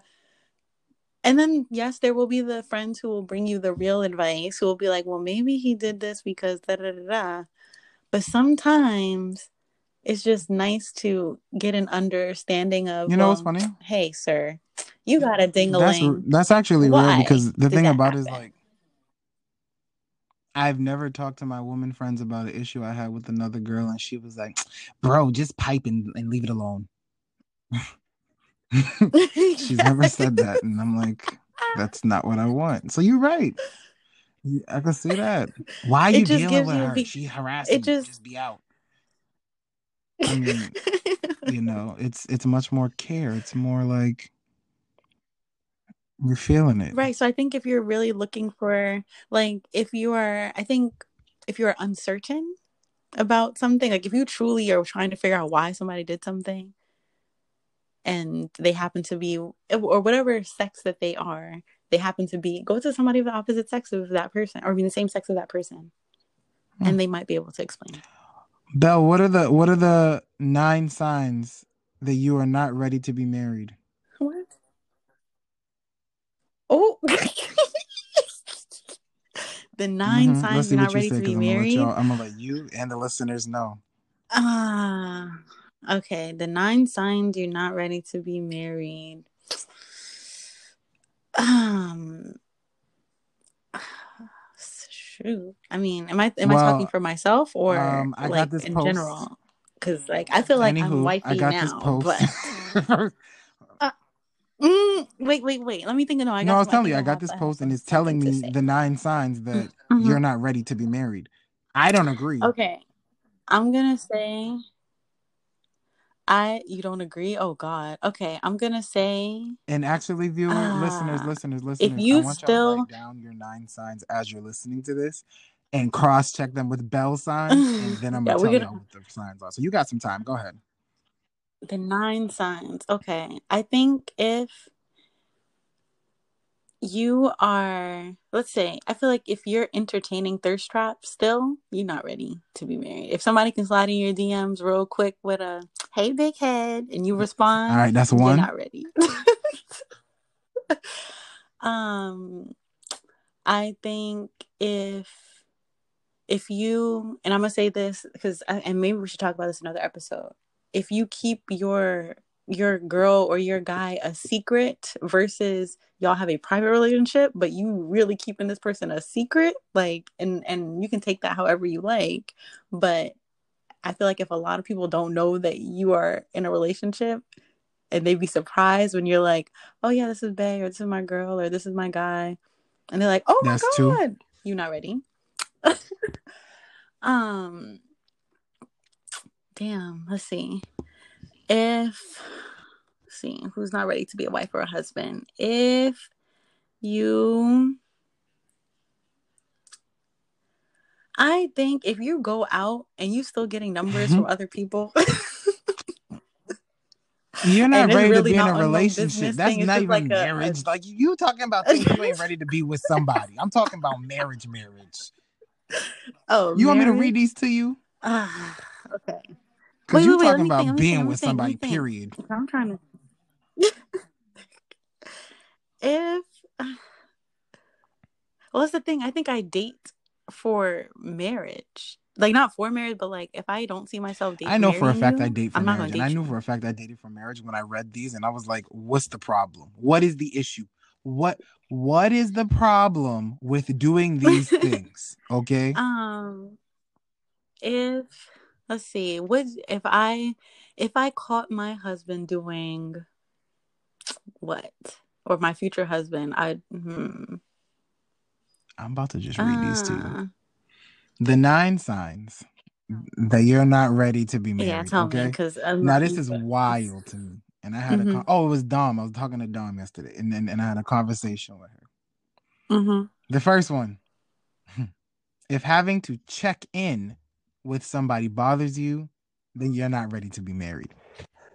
And then yes, there will be the friends who will bring you the real advice. Who will be like, well, maybe he did this because da da da da. But sometimes it's just nice to get an understanding of You know what's funny? hey sir you got a That's dingling that's actually Why real because the thing about it is like I've never talked to my woman friends about an issue I had with another girl, and she was like, "Bro, just pipe and, and leave it alone." She's never said that, and I'm like, "That's not what I want." So you're right. I can see that. Why are you dealing with her? be- she harassing it you. just- Just be out. I mean, you know, it's it's much more care. It's more like you're feeling it. Right. So I think if you're really looking for, like, if you are, I think if you're uncertain about something, like if you truly are trying to figure out why somebody did something and they happen to be, or whatever sex that they are, they happen to be, go to somebody of the opposite sex of that person or be the same sex of that person. Hmm. And they might be able to explain. Belle what are the what are the nine signs that you are not ready to be married? What? Oh. the 9 Mhm. signs you're not ready to be I'm married. I'm gonna let you and the listeners know. Ah, okay. The nine signs you're not ready to be married. Um, shoot. I mean, am I am I talking for myself or um, I got like this in post. general? Because like I feel like I'm Anywho, wifey I got now, but mm, wait, wait, wait. Let me think. No, I got. no, I was telling you, I got this post and it's telling me the nine signs that Mhm. you're not ready to be married. I don't agree. Okay, I'm gonna say. I you don't agree? Oh God. Okay, I'm gonna say And actually, viewer, listeners, Ah, listeners, listeners, I you want y'all to still- write down your nine signs as you're listening to this and cross check them with Belle signs, and then I'm Yeah, gonna tell gonna- y'all what the signs are. So you got some time. Go ahead. The nine signs. Okay. I think if you are, let's say, I feel like if you're entertaining thirst traps still, you're not ready to be married. If somebody can slide in your DMs real quick with a, hey, big head, and you respond, All right, that's one. not ready. um, I think if if you and I'm gonna say this because and maybe we should talk about this another episode. If you keep your your girl or your guy a secret versus y'all have a private relationship, but you really keeping this person a secret, like and and you can take that however you like, but I feel like if a lot of people don't know that you are in a relationship and they'd be surprised when you're like, "Oh yeah, this is Bay or this is my girl or this is my guy." And they're like, "Oh my god, you're not ready." um damn, let's see. If see, who's not ready to be a wife or a husband? If you I think if you go out and you're still getting numbers from other people, You're not ready to be in a relationship. That's thing. Not even like a- marriage. like you talking about things you ain't ready to be with somebody. I'm talking about marriage, marriage. oh, You want me to read these to you? Ah, okay. Because you're wait, wait, talking about think, being think, with think, somebody, period. I'm trying to. if well, that's the thing. I think I date for marriage, like not for marriage, but like if I don't see myself dating, I know for a fact you, I date for I'm not marriage. gonna And I knew for a fact I dated for marriage when I read these and I was like, what's the problem? What is the issue? What what is the problem with doing these things? Okay? Um, if let's see, would if I if I caught my husband doing what, or my future husband, I hmm, I'm about to just read these to you. uh, The nine signs that you're not ready to be married. yeah, tell me because Now this is wild to me. And I had a Mhm. con- oh, it was Dom. I was talking to Dom yesterday, and then and I had a conversation with her. Mhm. The first one, if having to check in with somebody bothers you, then you're not ready to be married.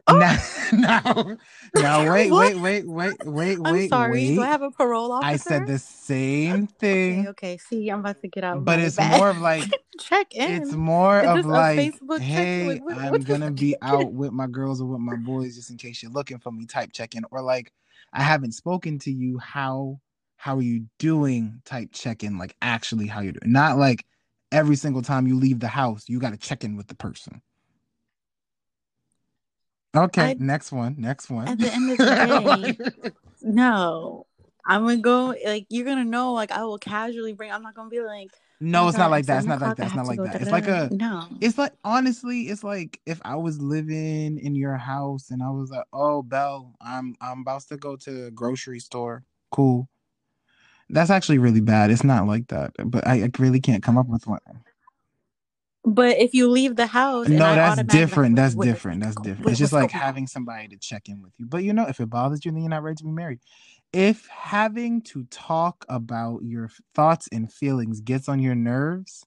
Oh! Now, now, now, wait, wait, wait, wait, wait, I'm wait, sorry. wait. Do I have a parole officer? I said the same thing, Okay, okay. See, I'm about to get out. but it's bag. more of like check in. it's more Is of like, hey, Like, what- I'm what gonna be out with my girls or with my boys just in case you're looking for me type check in, or like I haven't spoken to you. How how are you doing? Type check in, like actually how you're doing, not like every single time you leave the house you got to check in with the person. Okay, I- next one. Next one. At the end of the day, no. I'm gonna go like you're gonna know like I will casually bring. I'm not gonna be like no, "Oh it's not like that. It's not like that. It's not like that. It's like a. no. It's like honestly, it's like if I was living in your house and I was like, "Oh, Belle, I'm I'm about to go to a grocery store." Cool. That's actually really bad. It's not like that, but I, I really can't come up with one. But if you leave the house, No, that's different. That's Wait, different. That's different. wait, It's just like having somebody to check in with you. But you know, if it bothers you, then you're not ready to be married. If having to talk about your thoughts and feelings gets on your nerves,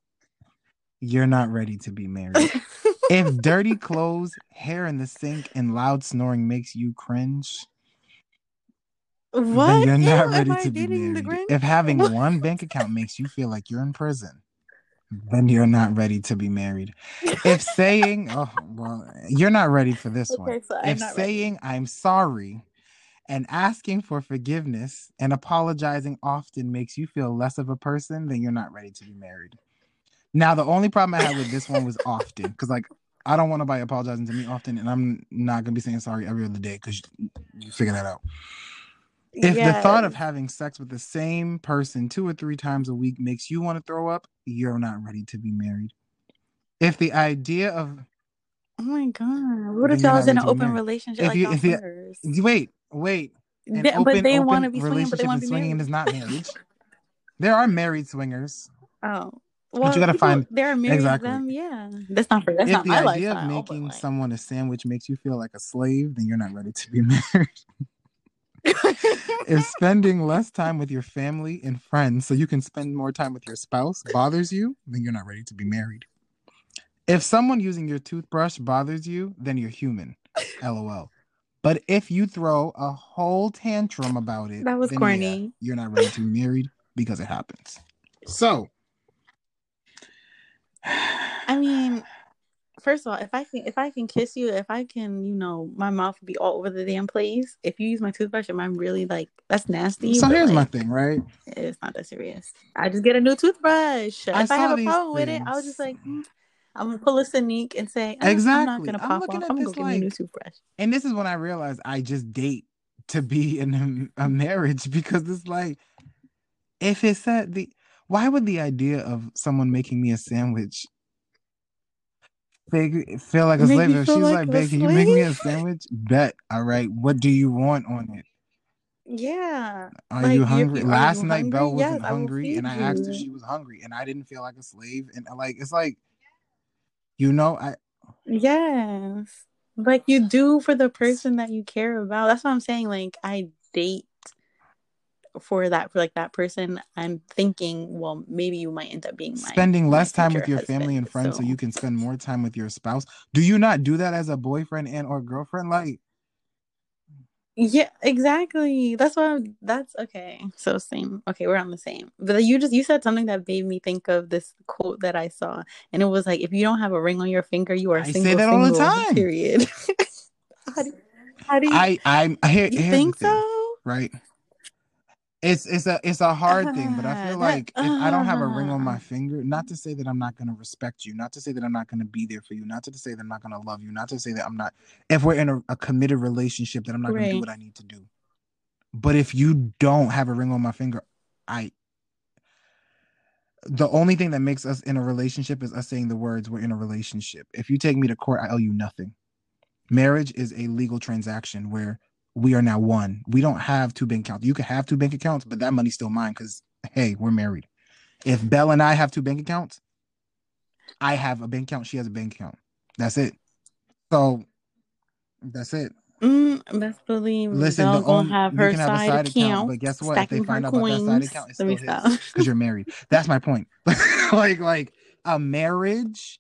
you're not ready to be married. if dirty clothes, hair in the sink, and loud snoring makes you cringe, what? then you're not ready to be married. If having one bank account makes you feel like you're in prison, then you're not ready to be married. If saying, oh, well, you're not ready for this one. so If not ready. saying I'm sorry and asking for forgiveness and apologizing often makes you feel less of a person, then you're not ready to be married. Now, the only problem I had with this one was often, because like I don't want nobody apologizing to me often, and I'm not gonna be saying sorry every other day because you, you figure that out. If the thought of having sex with the same person two or three times a week makes you want to throw up, you're not ready to be married. If the idea of Oh my god! What if you're y'all was in an open married. relationship If like you- y'all if you- swingers? wait, wait, an They- open, but they want to be swinging, but they want to be swinging married. is not marriage. there are married swingers. Oh, well, you gotta people, find- There are married exactly. them, yeah. That's not for. That's if not the my idea lifestyle. of making someone a sandwich makes you feel like a slave, then you're not ready to be married. if spending less time with your family and friends so you can spend more time with your spouse bothers you, then you're not ready to be married. If someone using your toothbrush bothers you, then you're human. LOL. But if you throw a whole tantrum about it, That was then corny. yeah, you're not ready to be married because it happens. So, I mean, first of all, if I can, if I can kiss you, if I can, you know, my mouth will be all over the damn place. If you use my toothbrush, am I really like that's nasty? so here's my thing, right? It's not that serious. I just get a new toothbrush. I if I have a problem with it, I was just like, hmm, I'm gonna pull a sneak and say, "Uh, I'm not Exactly. gonna I'm looking off. at I'm gonna this go get a new toothbrush. And this is when I realized I just date to be in a, a marriage because it's like, if it said the, why would the idea of someone making me a sandwich make, feel like a Make slave? If she's like like, babe, can you make me a sandwich? Bet. All right. What do you want on it? Yeah. Are Like, you hungry? you Last night, Belle hungry? Yes, wasn't I hungry, and I asked you. if she was hungry, and I didn't feel like a slave. And like, it's like, you know, I Yes. Like you do for the person that you care about. That's what I'm saying. Like I date for that for like that person. I'm thinking, well, maybe you might end up being my spending less time with your family and friends so. you can spend more time with your spouse. Do you not do that as a boyfriend and or girlfriend? Like, Yeah, exactly. That's what I'm, that's okay. So same. Okay, we're on the same. But you just you said something that made me think of this quote that I saw, and it was like, "If you don't have a ring on your finger, you are I say single." that all the time. Period. how do, how do you, I, I'm here. you think so? right? It's it's a it's a hard thing, but I feel that- like if I don't have a ring on my finger, not to say that I'm not gonna respect you, not to say that I'm not gonna be there for you, not to say that I'm not gonna love you, not to say that I'm not. If we're in a, a committed relationship, that I'm not gonna do what I need to do. But if you don't have a ring on my finger, I. The only thing that makes us in a relationship is us saying the words "we're in a relationship." If you take me to court, I owe you nothing. Marriage is a legal transaction where we are now one. We don't have two bank accounts. You can have two bank accounts, but that money's still mine because hey, we're married. If Belle and I have two bank accounts, I have a bank account, she has a bank account. That's it. So that's it. Mm, best believe Listen, Belle the only- have you her can have a side, side account, account, but guess what? If they find out about that side account, it's still because you're married. That's my point. like like a marriage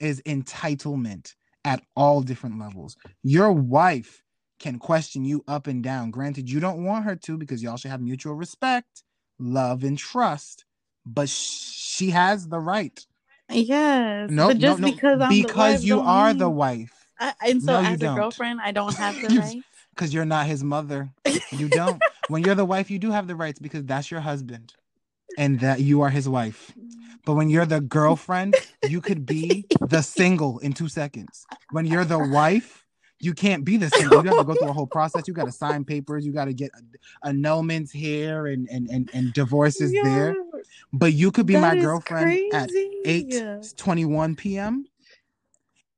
is entitlement at all different levels. Your wife can question you up and down. Granted, you don't want her to because y'all should have mutual respect, love, and trust. But she has the right. Yes, No, but just no, no, because I'm the because wife you are the wife. I, and so No, you as a don't. girlfriend, I don't have the You- right. Because you're not his mother. You don't. when you're the wife, you do have the rights because that's your husband, and that you are his wife. But when you're the girlfriend, you could be the single in two seconds. When you're the wife, You can't be the single. You have to go through a whole process. You got to sign papers. You got to get annulments here and and and, and divorces yeah. there. But you could be that my girlfriend crazy. at eight twenty one p.m.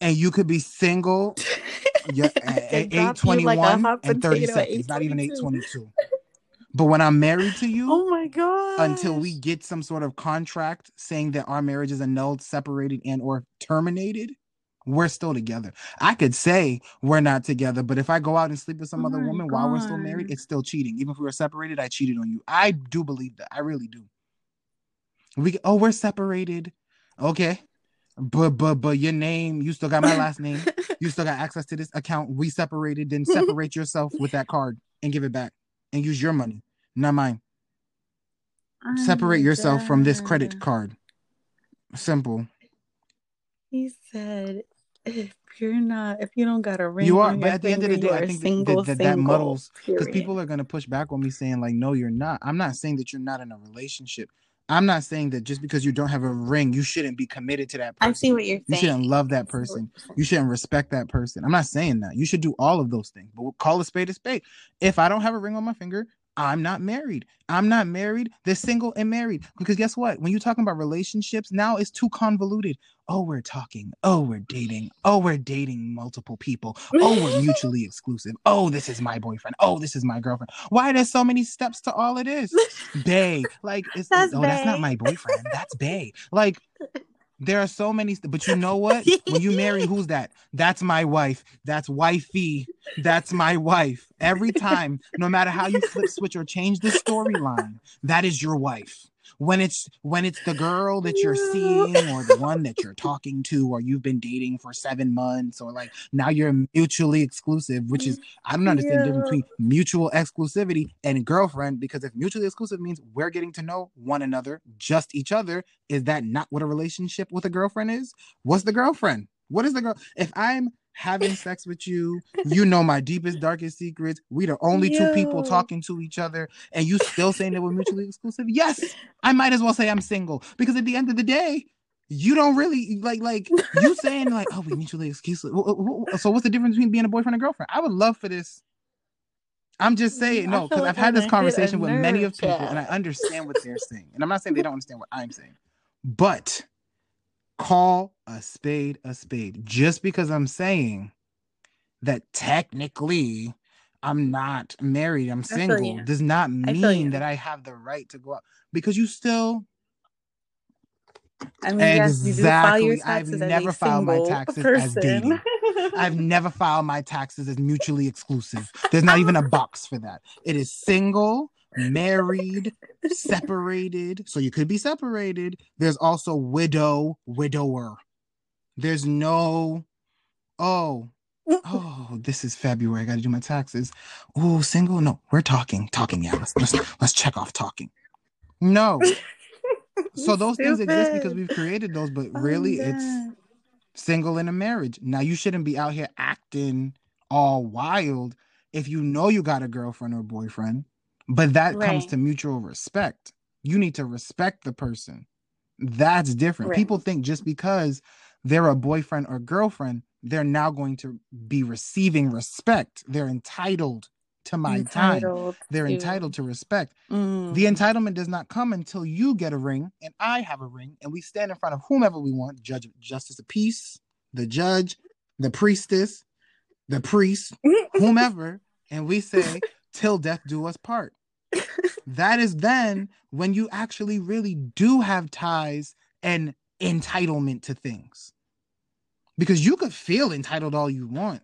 and you could be single. yeah, at eight twenty one and thirty seconds. Not even eight twenty two. But when I'm married to you, oh my god, until we get some sort of contract saying that our marriage is annulled, separated, and or terminated, we're still together. I could say we're not together, but if I go out and sleep with some oh other woman god. while we're still married, it's still cheating. Even if we were separated, I cheated on you. I do believe that. I really do. We oh, we're separated. Okay. But but but your name, you still got my last name. You still got access to this account. We separated, then separate yourself with that card and give it back and use your money, not mine. I'm Separate yourself dead. from this credit card. Simple. He said, if you're not, if you don't got a ring, you are. But at the end of the day, I think single, that, that, that muddles because people are going to push back on me saying like, no, you're not. I'm not saying that you're not in a relationship. I'm not saying that just because you don't have a ring, you shouldn't be committed to that person. I see what you're saying. You shouldn't love that person. You shouldn't respect that person. I'm not saying that. You should do all of those things, but we'll call a spade a spade. If I don't have a ring on my finger, I'm not married. I'm not married. They're single and married. Because guess what? When you're talking about relationships, now it's too convoluted. Oh, we're talking. Oh, we're dating. Oh, we're dating multiple people. Oh, we're mutually exclusive. Oh, this is my boyfriend. Oh, this is my girlfriend. Why there's so many steps to all of this? Bay. Like, it's, that's oh, that's not my boyfriend. That's Bay. Like, there are so many, but you know what? when you marry, who's that? That's my wife. That's wifey. That's my wife. Every time, no matter how you flip switch or change the storyline, that is your wife when it's when it's the girl that you're seeing or the one that you're talking to or you've been dating for seven months or like now you're mutually exclusive which is i don't understand yeah. the difference between mutual exclusivity and girlfriend because if mutually exclusive means we're getting to know one another just each other is that not what a relationship with a girlfriend is? What's the girlfriend? What is the girl if i'm having sex with you. You know my deepest, darkest secrets. We the only Yo. two people talking to each other, and you still saying that we're mutually exclusive. Yes, I might as well say I'm single because at the end of the day, you don't really like like you saying like oh we mutually exclusive. So what's the difference between being a boyfriend and girlfriend? I would love for this. I'm just saying no because like I've had this conversation with many of people, and I understand what they're saying, and I'm not saying they don't understand what I'm saying, but call a spade a spade. Just because I'm saying that technically I'm not married, I'm single, does not mean I that I have the right to go out because you still. I mean, exactly. Yes, I've never filed my taxes person. as dating. I've never filed my taxes as mutually exclusive. There's not even a box for that. It is single married, separated. So you could be separated. There's also widow, widower. There's no, oh, oh, this is February. I got to do my taxes. Oh, single? No, we're talking, talking. Yeah, let's let's, let's check off talking. No. so those Stupid. things exist because we've created those, but oh, really, it's single in a marriage. Now you shouldn't be out here acting all wild if you know you got a girlfriend or boyfriend but that right. comes to mutual respect. You need to respect the person. That's different. Right. People think just because they're a boyfriend or girlfriend, they're now going to be receiving respect. They're entitled to my entitled time. They're to... entitled to respect. Mm. The entitlement does not come until you get a ring and I have a ring and we stand in front of whomever we want, judge justice of peace, the judge, the priestess, the priest, whomever, and we say, till death do us part that is then when you actually really do have ties and entitlement to things. Because you could feel entitled all you want.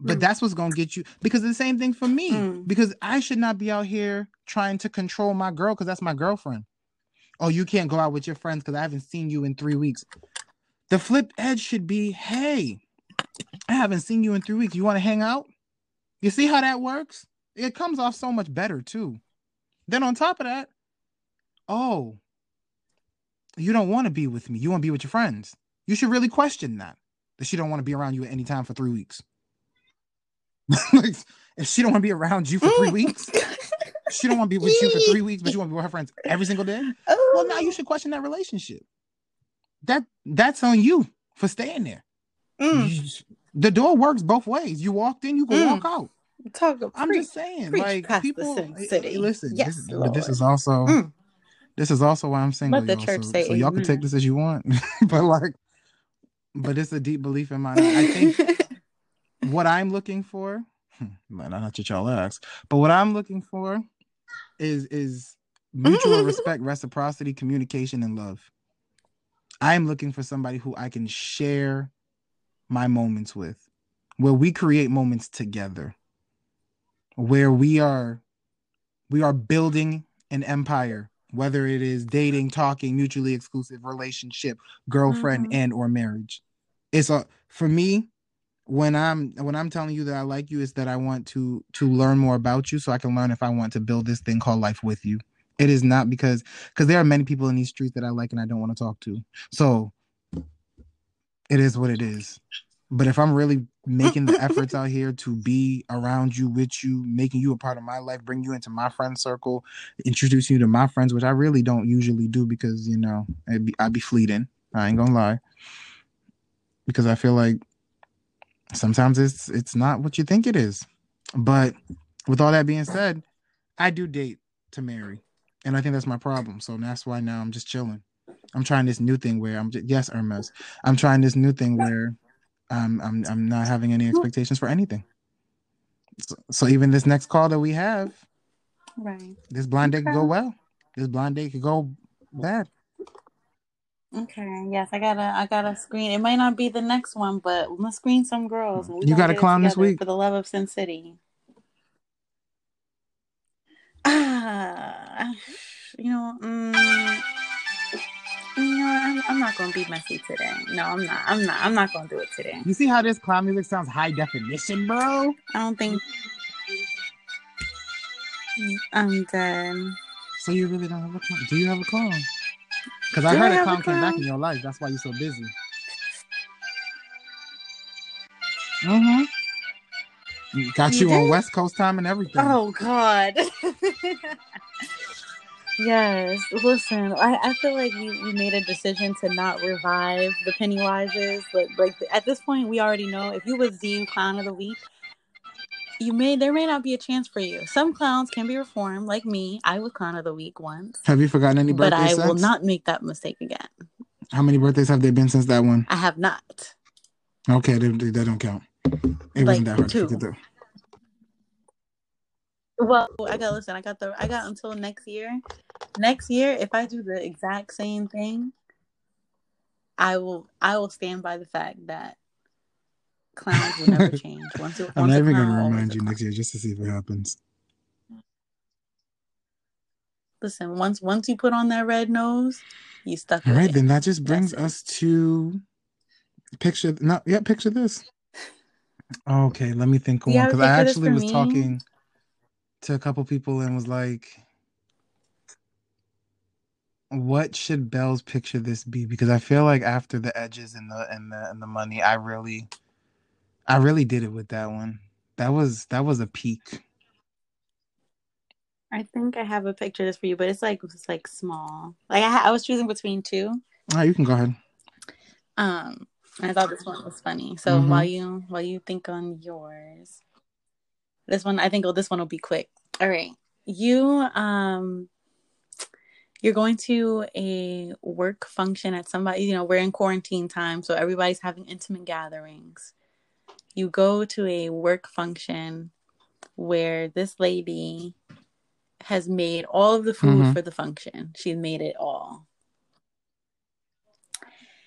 But mm. that's what's going to get you because the same thing for me. Mm. Because I should not be out here trying to control my girl because that's my girlfriend. Oh, you can't go out with your friends because I haven't seen you in three weeks. The flip edge should be hey, I haven't seen you in three weeks. You want to hang out? You see how that works? It comes off so much better too. Then on top of that, oh, you don't want to be with me. You want to be with your friends. You should really question that. That she don't want to be around you at any time for three weeks. like, if she don't want to be around you for three weeks, she don't want to be with you for three weeks, but you want to be with her friends every single day. Well, now you should question that relationship. That that's on you for staying there. Mm. You, The door works both ways. You walked in, you can Mm. walk out. Talk. I'm preach, just saying, like people. Sin eh, City. eh, Listen, Yes, this, is- but this is also Mm. this is also why I'm single. Let the church so, say so y'all can take this as you want, but like, but it's a deep belief in mine. I think what I'm looking for, man, not what y'all ask, but what I'm looking for is is mutual respect, reciprocity, communication, and love. I'm looking for somebody who I can share my moments with, where we create moments together, where we are we are building an empire, whether it is dating, talking, mutually exclusive relationship, girlfriend, Mhm. and or marriage. It's a for me when I'm when I'm telling you that I like you is that I want to to learn more about you so I can learn if I want to build this thing called life with you. It is not because because there are many people in these streets that I like and I don't want to talk to. So it is what it is. But if I'm really making the efforts out here to be around you, with you, making you a part of my life, bring you into my friend circle, introduce you to my friends, which I really don't usually do because you know I'd be, I'd be fleeting. I ain't gonna lie, because I feel like sometimes it's it's not what you think it is. But with all that being said, I do date to marry, and I think that's my problem. So that's why now I'm just chilling. I'm trying this new thing where I'm just, yes, Hermes. I'm trying this new thing where I'm I'm I'm not having any expectations for anything. So, so even this next call that we have, right. this blind date could go well. This blind date could go bad. Okay. Yes, I gotta. I gotta screen. It might not be the next one, but I'm gonna screen some girls. You got a clown this week? for the love of CinCity. Ah, you know. Mm, you know, I'm, I'm not gonna be messy today. No, I'm not. I'm not. I'm not gonna do it today. You see how this clown music sounds high definition, bro? I don't think. I'm done. So you really don't have a clown? Do you have a clown? Because I heard a have a clown came back in your life. That's why you're so busy. Mm-hmm. Got You you on? West Coast time and everything. Oh God. yes. Listen, I, I feel like we, we made a decision to not revive the Pennywises. But like at this point we already know if you was the clown of the week, you may there may not be a chance for you. Some clowns can be reformed, like me. I was clown of the week once. Have you forgotten any birthdays? But I will not make that mistake again. How many birthdays have there been since that one? I have not. Okay, they, they, they don't count. It Like wasn't that hard two. to get through. Well, oh, I got listen. I got the. I got until next year. Next year, if I do the exact same thing, I will. I will stand by the fact that clowns will never change. Once, it, I'm once not even gonna remind you next year just to see if it happens. Listen, once once you put on that red nose, you stuck All right, it. then that just brings That's it. us to picture. No, yeah, picture this. Okay, let me think Do on you have a because I actually was me? talking to a couple people and was like, "What should Belle's picture this be?" Because I feel like after the edges and the and the and the money, I really, I really did it with that one. That was that was a peak. I think I have a picture of this for you, but it's like it's like small. Like I, ha- I was choosing between two. Oh, you can go ahead. Um, I thought this one was funny. So Mhm. while you while you think on yours, this one I think oh this one will be quick. All right, you um, you're going to a work function at somebody. You know we're in quarantine time, so everybody's having intimate gatherings. You go to a work function where this lady has made all of the food Mhm. for the function. She's made it all.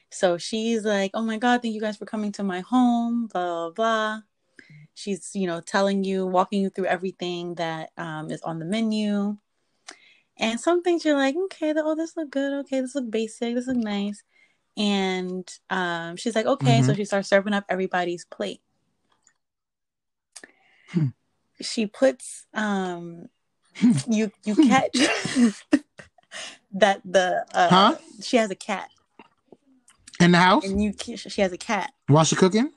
So she's like, "Oh my god, thank you guys for coming to my home." Blah blah. blah. She's you know telling you, walking you through everything that um, is on the menu, and some things you're like, "Okay, the, oh this look good. Okay, this look basic. This look nice." And um, she's like, "Okay," so Mhm. she starts serving up everybody's plate. Hmm. She puts um, you you catch that the uh, Huh? she has a cat, In the house and you she has a cat. while she cooking.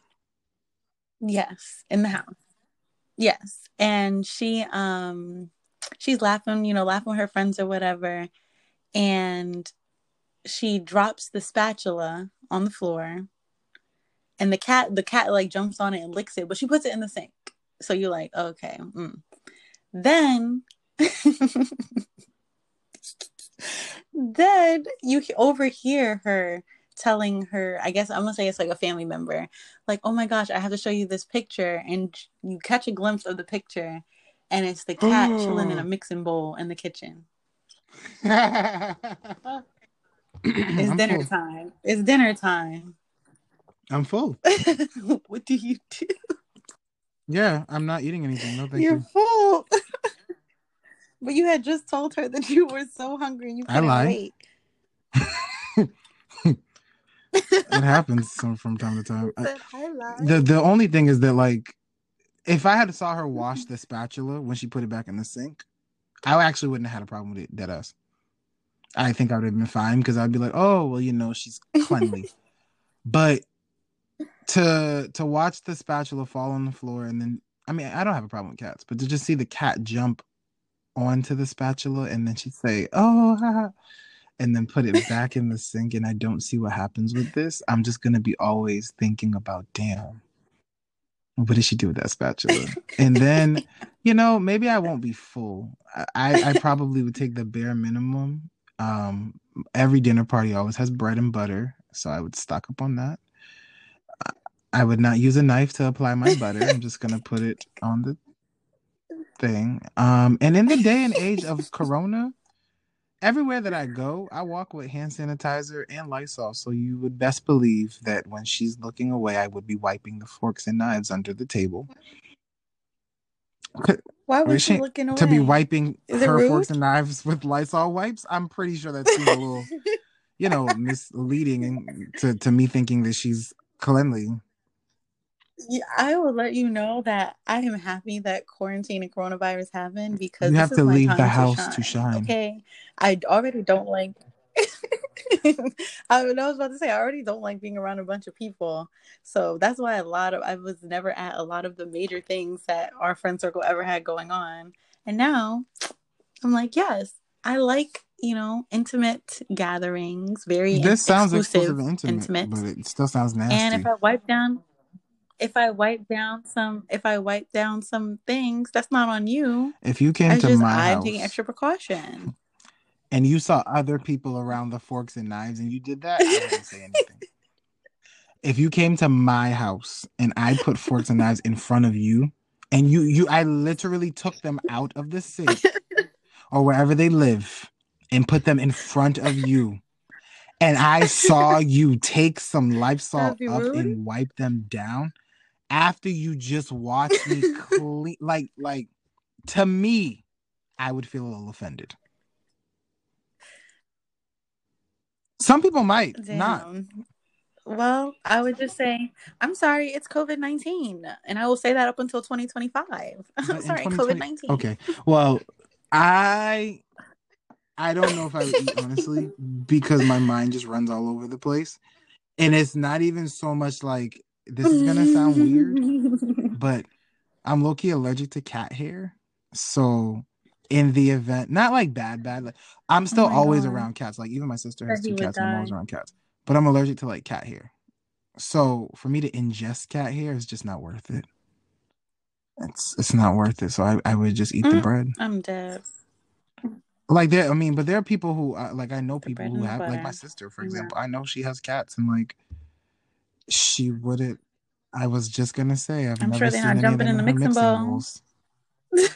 Yes, in the house. Yes. And she um she's laughing, you know, laughing with her friends or whatever. And she drops the spatula on the floor and the cat the cat like jumps on it and licks it, but she puts it in the sink. So you're like, okay. Mm. Then then you overhear her telling her, I guess I'm gonna say it's like a family member, like, oh my gosh, I have to show you this picture. And you catch a glimpse of the picture, and it's the cat oh. chilling in a oh. mixing bowl in the kitchen. it's dinner full. time. It's dinner time. I'm full. what do you do? Yeah, I'm not eating anything. No, thank You're you. full. but you had just told her that you were so hungry and you couldn't I wait. It happens from, from time to time. the the only thing is that like if I had saw her wash the spatula when she put it back in the sink, I actually wouldn't have had a problem with it. Dead us. I think I would have been fine because I'd be like, oh well, you know, she's cleanly. but to to watch the spatula fall on the floor and then I mean I don't have a problem with cats, but to just see the cat jump onto the spatula and then she'd say, "Oh," and then put it back in the sink, and I don't see what happens with this. I'm just gonna be always thinking about, damn, what did she do with that spatula? and then, you know, maybe I won't be full. I I probably would take the bare minimum. Um, every dinner party always has bread and butter, so I would stock up on that. I would not use a knife to apply my butter. I'm just gonna put it on the thing. Um, and in the day and age of Corona, everywhere that I go, I walk with hand sanitizer and Lysol. So you would best believe that when she's looking away, I would be wiping the forks and knives under the table. Why was she looking away? To be wiping her forks and knives with Lysol wipes? I'm pretty sure that's a little, you know, misleading to, to me thinking that she's cleanly. Yeah, I will let you know that I am happy that quarantine and coronavirus happened because you have to leave the house to shine, to shine. Okay, I already don't like. I, was about to say I already don't like being around a bunch of people, so that's why a lot of I was never at a lot of the major things that our friend circle ever had going on, and now I'm like, yes, I like you know intimate gatherings. Very this sounds exclusive, intimate, intimate, but it still sounds nasty. And if I wipe down if I wipe down some if I wipe down some things, that's not on you. If you came to my I'm house, taking extra precaution. And you saw other people around the forks and knives and you did that, I wouldn't say anything. if you came to my house and I put forks and knives in front of you and you you I literally took them out of the sink or wherever they live and put them in front of you and I saw you take some Lysol up and wipe them down, after you just watched me clean like like to me i would feel a little offended. Some people might Damn. not well i would just say i'm sorry it's covid-19 and i will say that up until 2025 i'm sorry covid-19 okay. Well i i don't know if i would eat honestly because my mind just runs all over the place. And it's not even so much like this is gonna sound weird, but I'm low key allergic to cat hair. So in the event, not like bad, bad, like I'm still oh always God. around cats. Like even my sister has two cats, and I'm always around cats. But I'm allergic to like cat hair. So for me to ingest cat hair is just not worth it. It's it's not worth it. So I, I would just eat mm, the bread. I'm dead. Like there, I mean, but there are people who uh, like I know the people who have butter. like my sister, for example. Yeah. I know she has cats, and like she wouldn't. I was just gonna say I've I'm never sure they're not jumping in the mixing, bowl.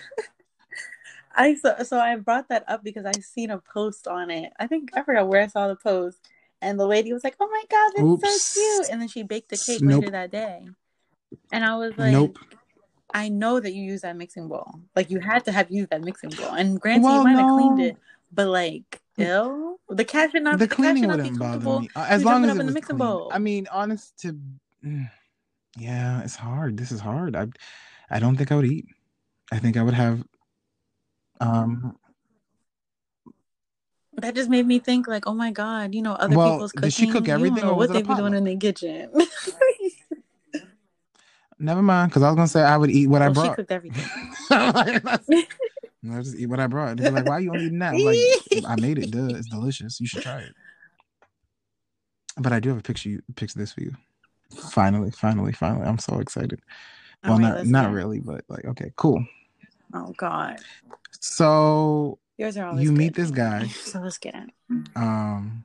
I so, so I brought that up because I seen a post on it. I think I forgot where I saw the post, and the lady was like, "Oh my god, that's Oops. so cute!" And then she baked the cake nope. later that day, and I was like, "Nope." I know that you use that mixing bowl. Like you had to have used that mixing bowl. And granted, well, you might no. have cleaned it, but like ill. The cat should not. The, the cleaning wouldn't bother me as long as it was clean. Bowl. I mean, honest to, yeah, it's hard. This is hard. I, I don't think I would eat. I think I would have. Um. That just made me think, like, oh my god, you know, other well, people's cooking. Did she cook everything, or what they be doing in the kitchen? Never mind, because I was gonna say I would eat what well, I brought. She cooked everything. I just eat what I brought. They're like, why are you only eating that? I'm like, I made it. Duh, it's delicious. You should try it. But I do have a picture. You picture this for you. Finally, finally, finally. I'm so excited. Well, right, not not really, but like okay, cool. Oh God, So yours are always you meet this guy, So let's get it. um,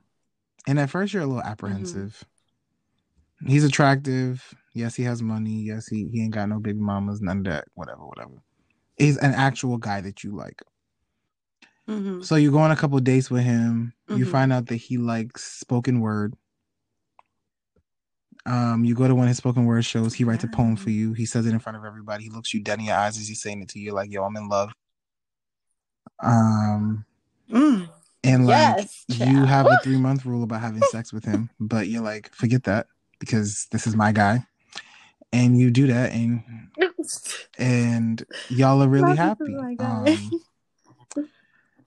and at first you're a Mm-hmm. little apprehensive. He's attractive. Yes, he has money. Yes, he he ain't got no big mamas, none of that. Whatever, whatever. He's an actual guy that you like. hmm So you go on a couple dates with him. You Mhm. find out that he likes spoken word. Um, you go to one of his spoken word shows. He writes a poem for you. He says it in front of everybody. He looks you dead in your eyes as he's saying it to you, like, "Yo, I'm in love." Um, Mm. and like Yes, you have a three month rule about having sex with him, but you're like, forget that because this is my guy, and you do that, and and y'all are really happy. is my guy. Um,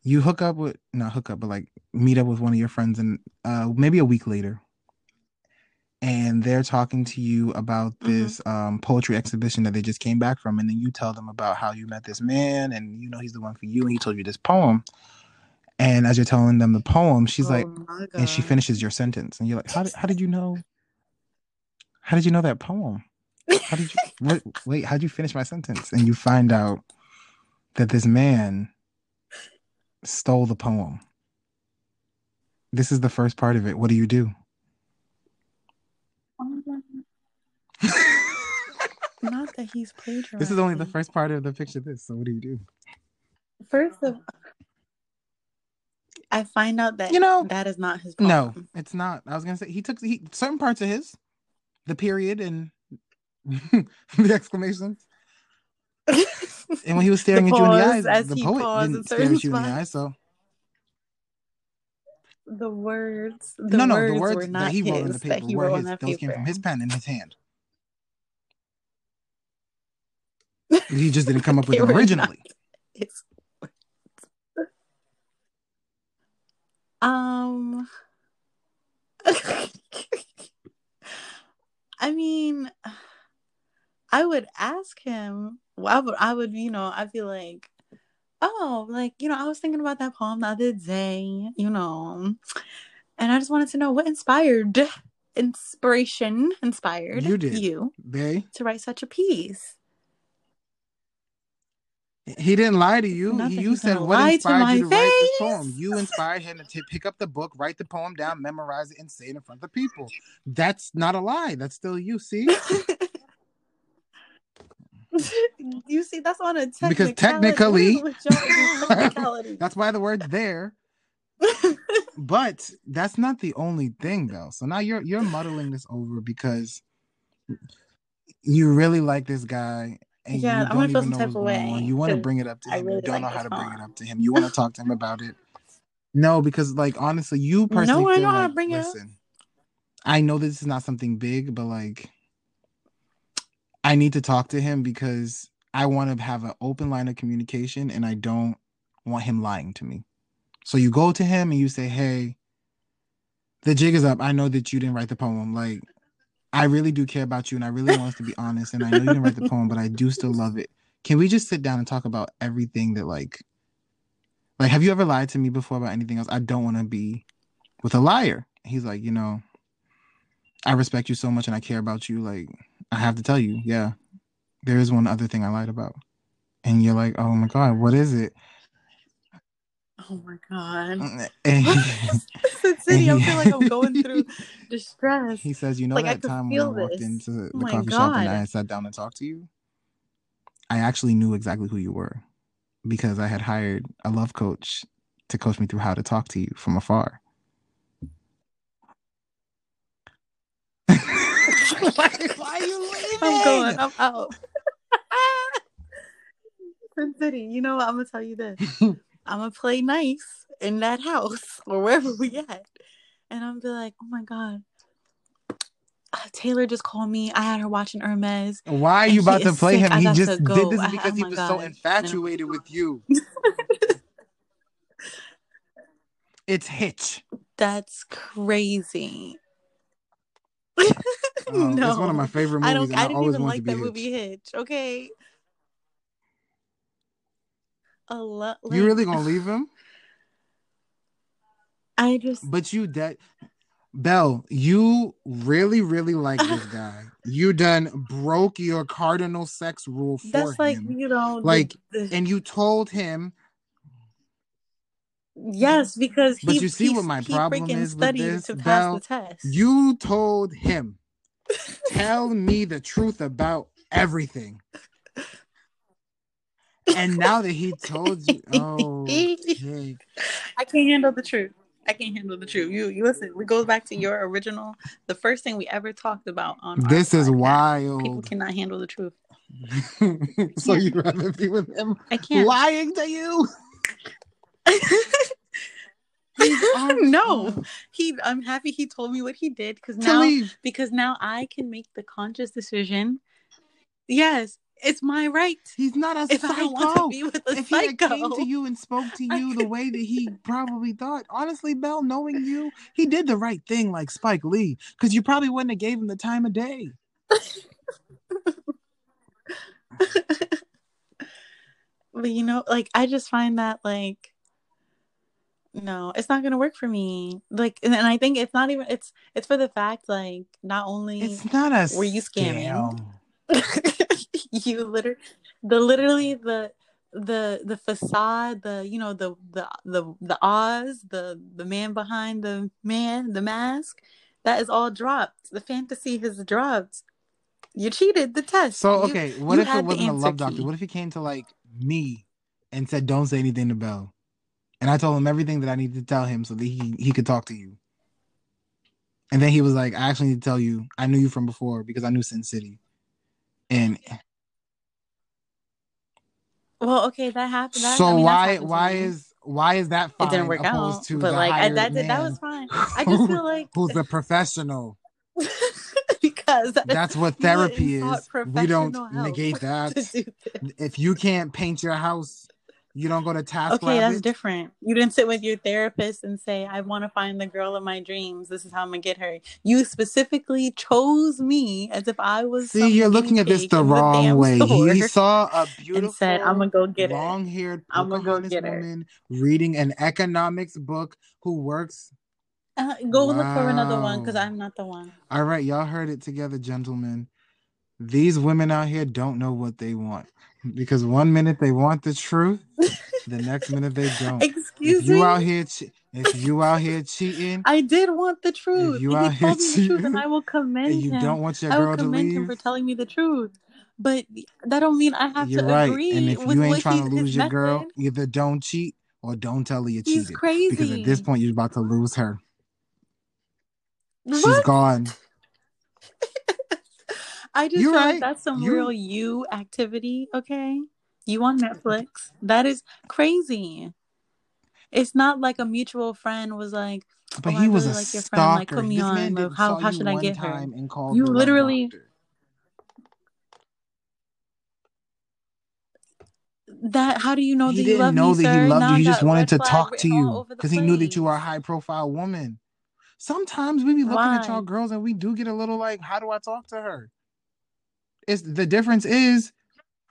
you hook up with not hook up, but like meet up with one of your friends, and uh, maybe a week later, and they're talking to you about Mhm. this um, poetry exhibition that they just came back from, and then you tell them about how you met this man, and you know he's the one for you, and he told you this poem, and as you're telling them the poem, she's like, oh my and she finishes your sentence, and you're like, how did, how did you know? How did you know that poem? How did you wait, wait? How'd you finish my sentence? And you find out that this man stole the poem. This is the first part of it. What do you do? Not that he's plagiarizing. This is only the first part of the picture. This. So what do you do? First of, I find out that You know, that is not his poem. No, it's not. I was gonna say he took he certain parts of his, the period and the exclamations. And when he was staring at you in the eyes, as the he poet didn't stare at you in the eyes. So the words, the no, no, words the words that he wrote on the paper were his. Those came from his pen in his hand. He just didn't come up with them originally. Um. I mean, I would ask him. well, I would, I would, you know, I feel like, oh, like you know, I was thinking about that poem the other day, you know, and I just wanted to know what inspired, inspiration inspired You did. you They to write such a piece. he didn't lie to you. Not that You said what lie to inspired you to write this poem. You inspired him to t- pick up the book, write the poem down, memorize it, and say it in front of the people. That's not a lie. That's still you. See, you see, that's on a technicality. Because technically- What is with y'all and your technicality? that's why the word's there. But that's not the only thing, though. So now you're you're muddling this over because you really like this guy, and Yeah, you don't feel even some know type what's of going way, on. You want to bring it up to him. really you don't like know how to bring it up to him. You want to talk to him about it. No, because like honestly, you personally No, I know how to like, bring it up. listen, I know this is not something big, but like, I need to talk to him because I want to have an open line of communication, and I don't want him lying to me. So you go to him and you say, "Hey, the jig is up. I know that you didn't write the poem. Like, I really do care about you, and I really want us to be honest. And I know you didn't write the poem, but I do still love it. Can we just sit down and talk about everything that like, like, have you ever lied to me before about anything else? I don't want to be with a liar." He's like, you know, I respect you so much, and I care about you. Like, I have to tell you, yeah, there is one other thing I lied about. And you're like, oh my god, what is it? Oh my god. Mm, eh, City, I he- feel like I'm eh, going through distress. he says, you know Like, that time when I walked this. into oh the Oh coffee shop and I sat down and talked to you? I actually knew exactly who you were because I had hired a love coach to coach me through how to talk to you from afar. why, why are you leaving? I'm going. I'm out. CinCity, you know what? I'm gonna tell you this. I'm gonna play nice in that house or wherever we at, and I'm be like, oh my god. uh, Taylor just called me. I had her watching Hermes. Why are you about to play sick. him? He just did this because oh he was so infatuated with you. It's Hitch. That's crazy. Oh, no, um, It's one of my favorite movies, I don't. I, I didn't always even like that movie Hitch. Hitch. Okay. A lot. you really gonna leave him? I just. But you that Belle, you really, really like this guy. You done broke your cardinal sex rule for That's like you know, the- Like, the- and you told him yes, because But he, you see he- what my he problem freaking is with this, to pass Belle? the test. you told him, tell me the truth about everything. And now that he told you, oh, okay. I can't handle the truth. I can't handle the truth. You, you listen. It goes back to your original, the first thing we ever talked about on. our this is podcast. People cannot handle the truth. so you'd rather be with him I can't. lying to you? no, he. I'm happy he told me what he did because now leave. because now I can make the conscious decision. Yes, it's my right. He's not a If I want to psycho. be with a If he came to you and spoke to you the way that he probably thought, honestly, Belle, knowing you, he did the right thing, like Spike Lee, because you probably wouldn't have gave him the time of day. but you know, like I just find that like no, it's not gonna work for me. Like, and, and I think it's not even. It's it's for the fact like not only It's not a Were you scamming? scam. you literally the literally the the the facade the you know the the the the Oz the the man behind the man the mask that is all dropped the fantasy has dropped you cheated the test So You- okay, what you if it wasn't a love doctor? What if he came to like me and said, "Don't say anything to Belle," and I told him everything that I needed to tell him so that he he could talk to you. And then he was like, "I actually need to tell you. I knew you from before because I knew CinCity." And well okay that happened that, so I mean, why why me. is why is that fine it didn't work opposed out to but like I, that did, that was man fine I just feel like who's the professional? because that is- That's what therapy is. We don't help negate that. do. If you can't paint your house, you don't go to task Okay, that's different. You didn't sit with your therapist and say, I want to find the girl of my dreams. This is how I'm going to get her. You specifically chose me as if I was. See, you're looking at this the wrong damn way. He saw a beautiful, and said, I'm to go get her. long-haired I'ma go Pocahontas get her. woman reading an economics book who works. Uh, go look for another one because I'm not the one. All right, y'all heard it together, gentlemen. These women out here don't know what they want because one minute they want the truth, the next minute they don't. Excuse if you me. out here, che- if you out here cheating, I did want the truth. you he out here me the truth, cheating and I will commend and you him. don't want your I will girl to commend him for telling me the truth. But that don't mean I have you're to right. agree And if with you ain't what trying he, to lose your girl, either don't cheat or don't tell her you He's cheated. crazy. Because at this point, you're about to lose her. She's gone. I just You're right. that's some You- real you activity, okay? You on Netflix. That is crazy. It's not like a mutual friend was like, But Oh, he I was really a like your friend, like, put me this on, like, how- how should I get her? and called You literally- that how do you know he that you didn't love know me, that sir? he loved Now you. He just wanted to talk to you because he knew that you were a high profile woman. Sometimes we be looking at y'all girls and we do get a little like, how do I talk to her? It's the difference is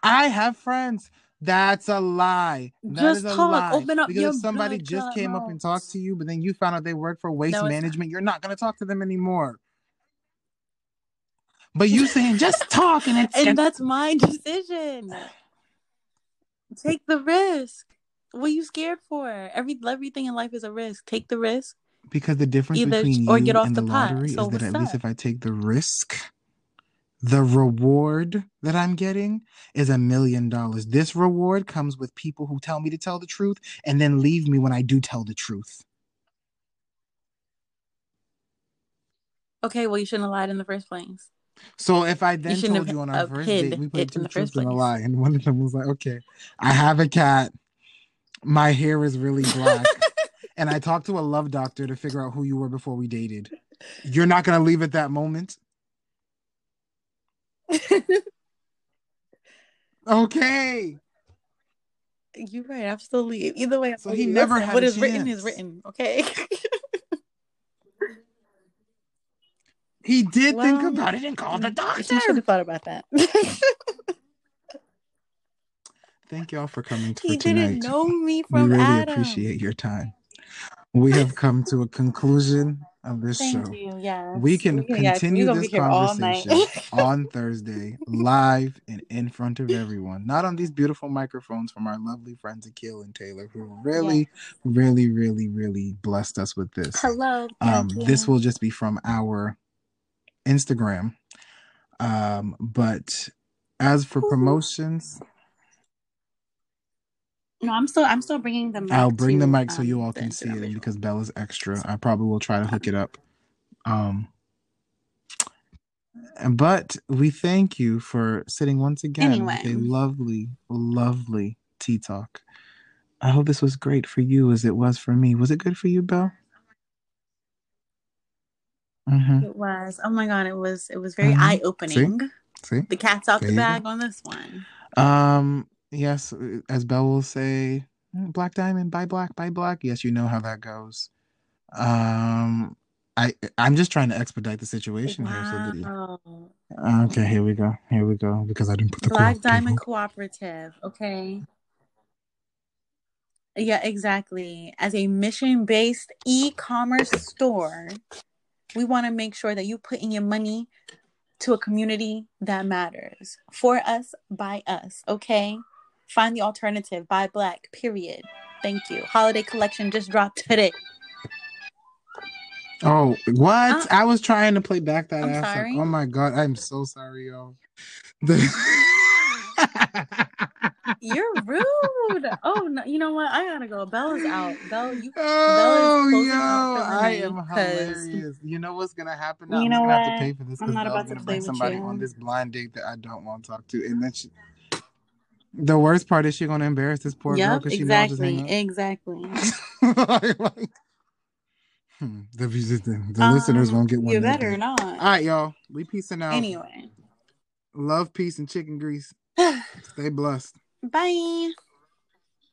I have friends. That's a lie. That is Just a talk. lie. Open up because your if somebody just came up and talked to you, but then you found out they work for waste No, management, you're not gonna talk to them anymore. But you saying just talk and it's And that's my decision. Take the risk. What are you scared for? Every everything in life is a risk. Take the risk. Because the difference Either between or you get off and the the pot. lottery So is that at what's least if I take the risk, the reward that I'm getting is a million dollars. This reward comes with people who tell me to tell the truth and then leave me when I do tell the truth. Okay, well you shouldn't have lied in the first place. So if I then shouldn't told you on our first date, we played two the truths and a lie, and one of them was like, "Okay, I have a cat. My hair is really black." and I talked to a love doctor to figure out who you were before we dated. You're not gonna leave at that moment. Okay. You're right. I'm still leave. Either way, I'm So he never had what is written is written. Okay. He did think about it and called the mm, doctor. You should have thought about that. Thank y'all for coming for he tonight. didn't know me from we really Adam. appreciate your time. We have come to a conclusion of this Thank show. you. Yes. We can yes, continue this be here all night. conversation on Thursday, live and in front of everyone. Not on these beautiful microphones from our lovely friends Akil and Taylor, who really, really, really, really blessed us with this. Hello. Um, this will just be from our Instagram. Um, but as for Woo-hoo. promotions, No, I'm still. I'm still bringing the mic. I'll bring the mic so um, you all the can see Instagram it. Because Bella's extra, I probably will try to hook it up. Um, but we thank you for sitting once again with a lovely, lovely tea talk. I hope this was great for you as it was for me. Was it good for you, Belle? Mm-hmm. It was. Oh my god! It was. It was very Mhm. eye opening. See? The cat's out There the you go. bag on this one. Um, yes, as Belle will say, "Mm, Black Diamond, buy black, buy black. Yes, you know how that goes. Um, I I'm just trying to expedite the situation here. So you, okay, here we go, here we go. Because I didn't put the Black Diamond. Cooperative. Okay. Yeah, exactly. As a mission based e commerce store, we want to make sure that you put in your money to a community that matters. For us, by us. Okay. Find the alternative. Buy black. Period. Thank you. Holiday collection just dropped today. Oh, what? Uh, I was trying to play back that I'm ass. sorry. Oh my god, I'm so sorry, y'all. You're rude. Oh no, you know what? I gotta go. Bella's out. Bella, you oh, closing yo, out for the I am hilarious. You know what's gonna happen? now? You I'm know gonna have to what? pay for this I'm not Belle's about to play with somebody you. on this blind date that I don't want to talk to, and then she. The worst part is she gonna embarrass this poor girl Yep, because she knows just exactly. Exactly. like, hmm, the, the, the listeners Um, won't get one. You better day. not. All right, y'all. We peacing out. Anyway. Love, peace, and chicken grease. Stay blessed. Bye.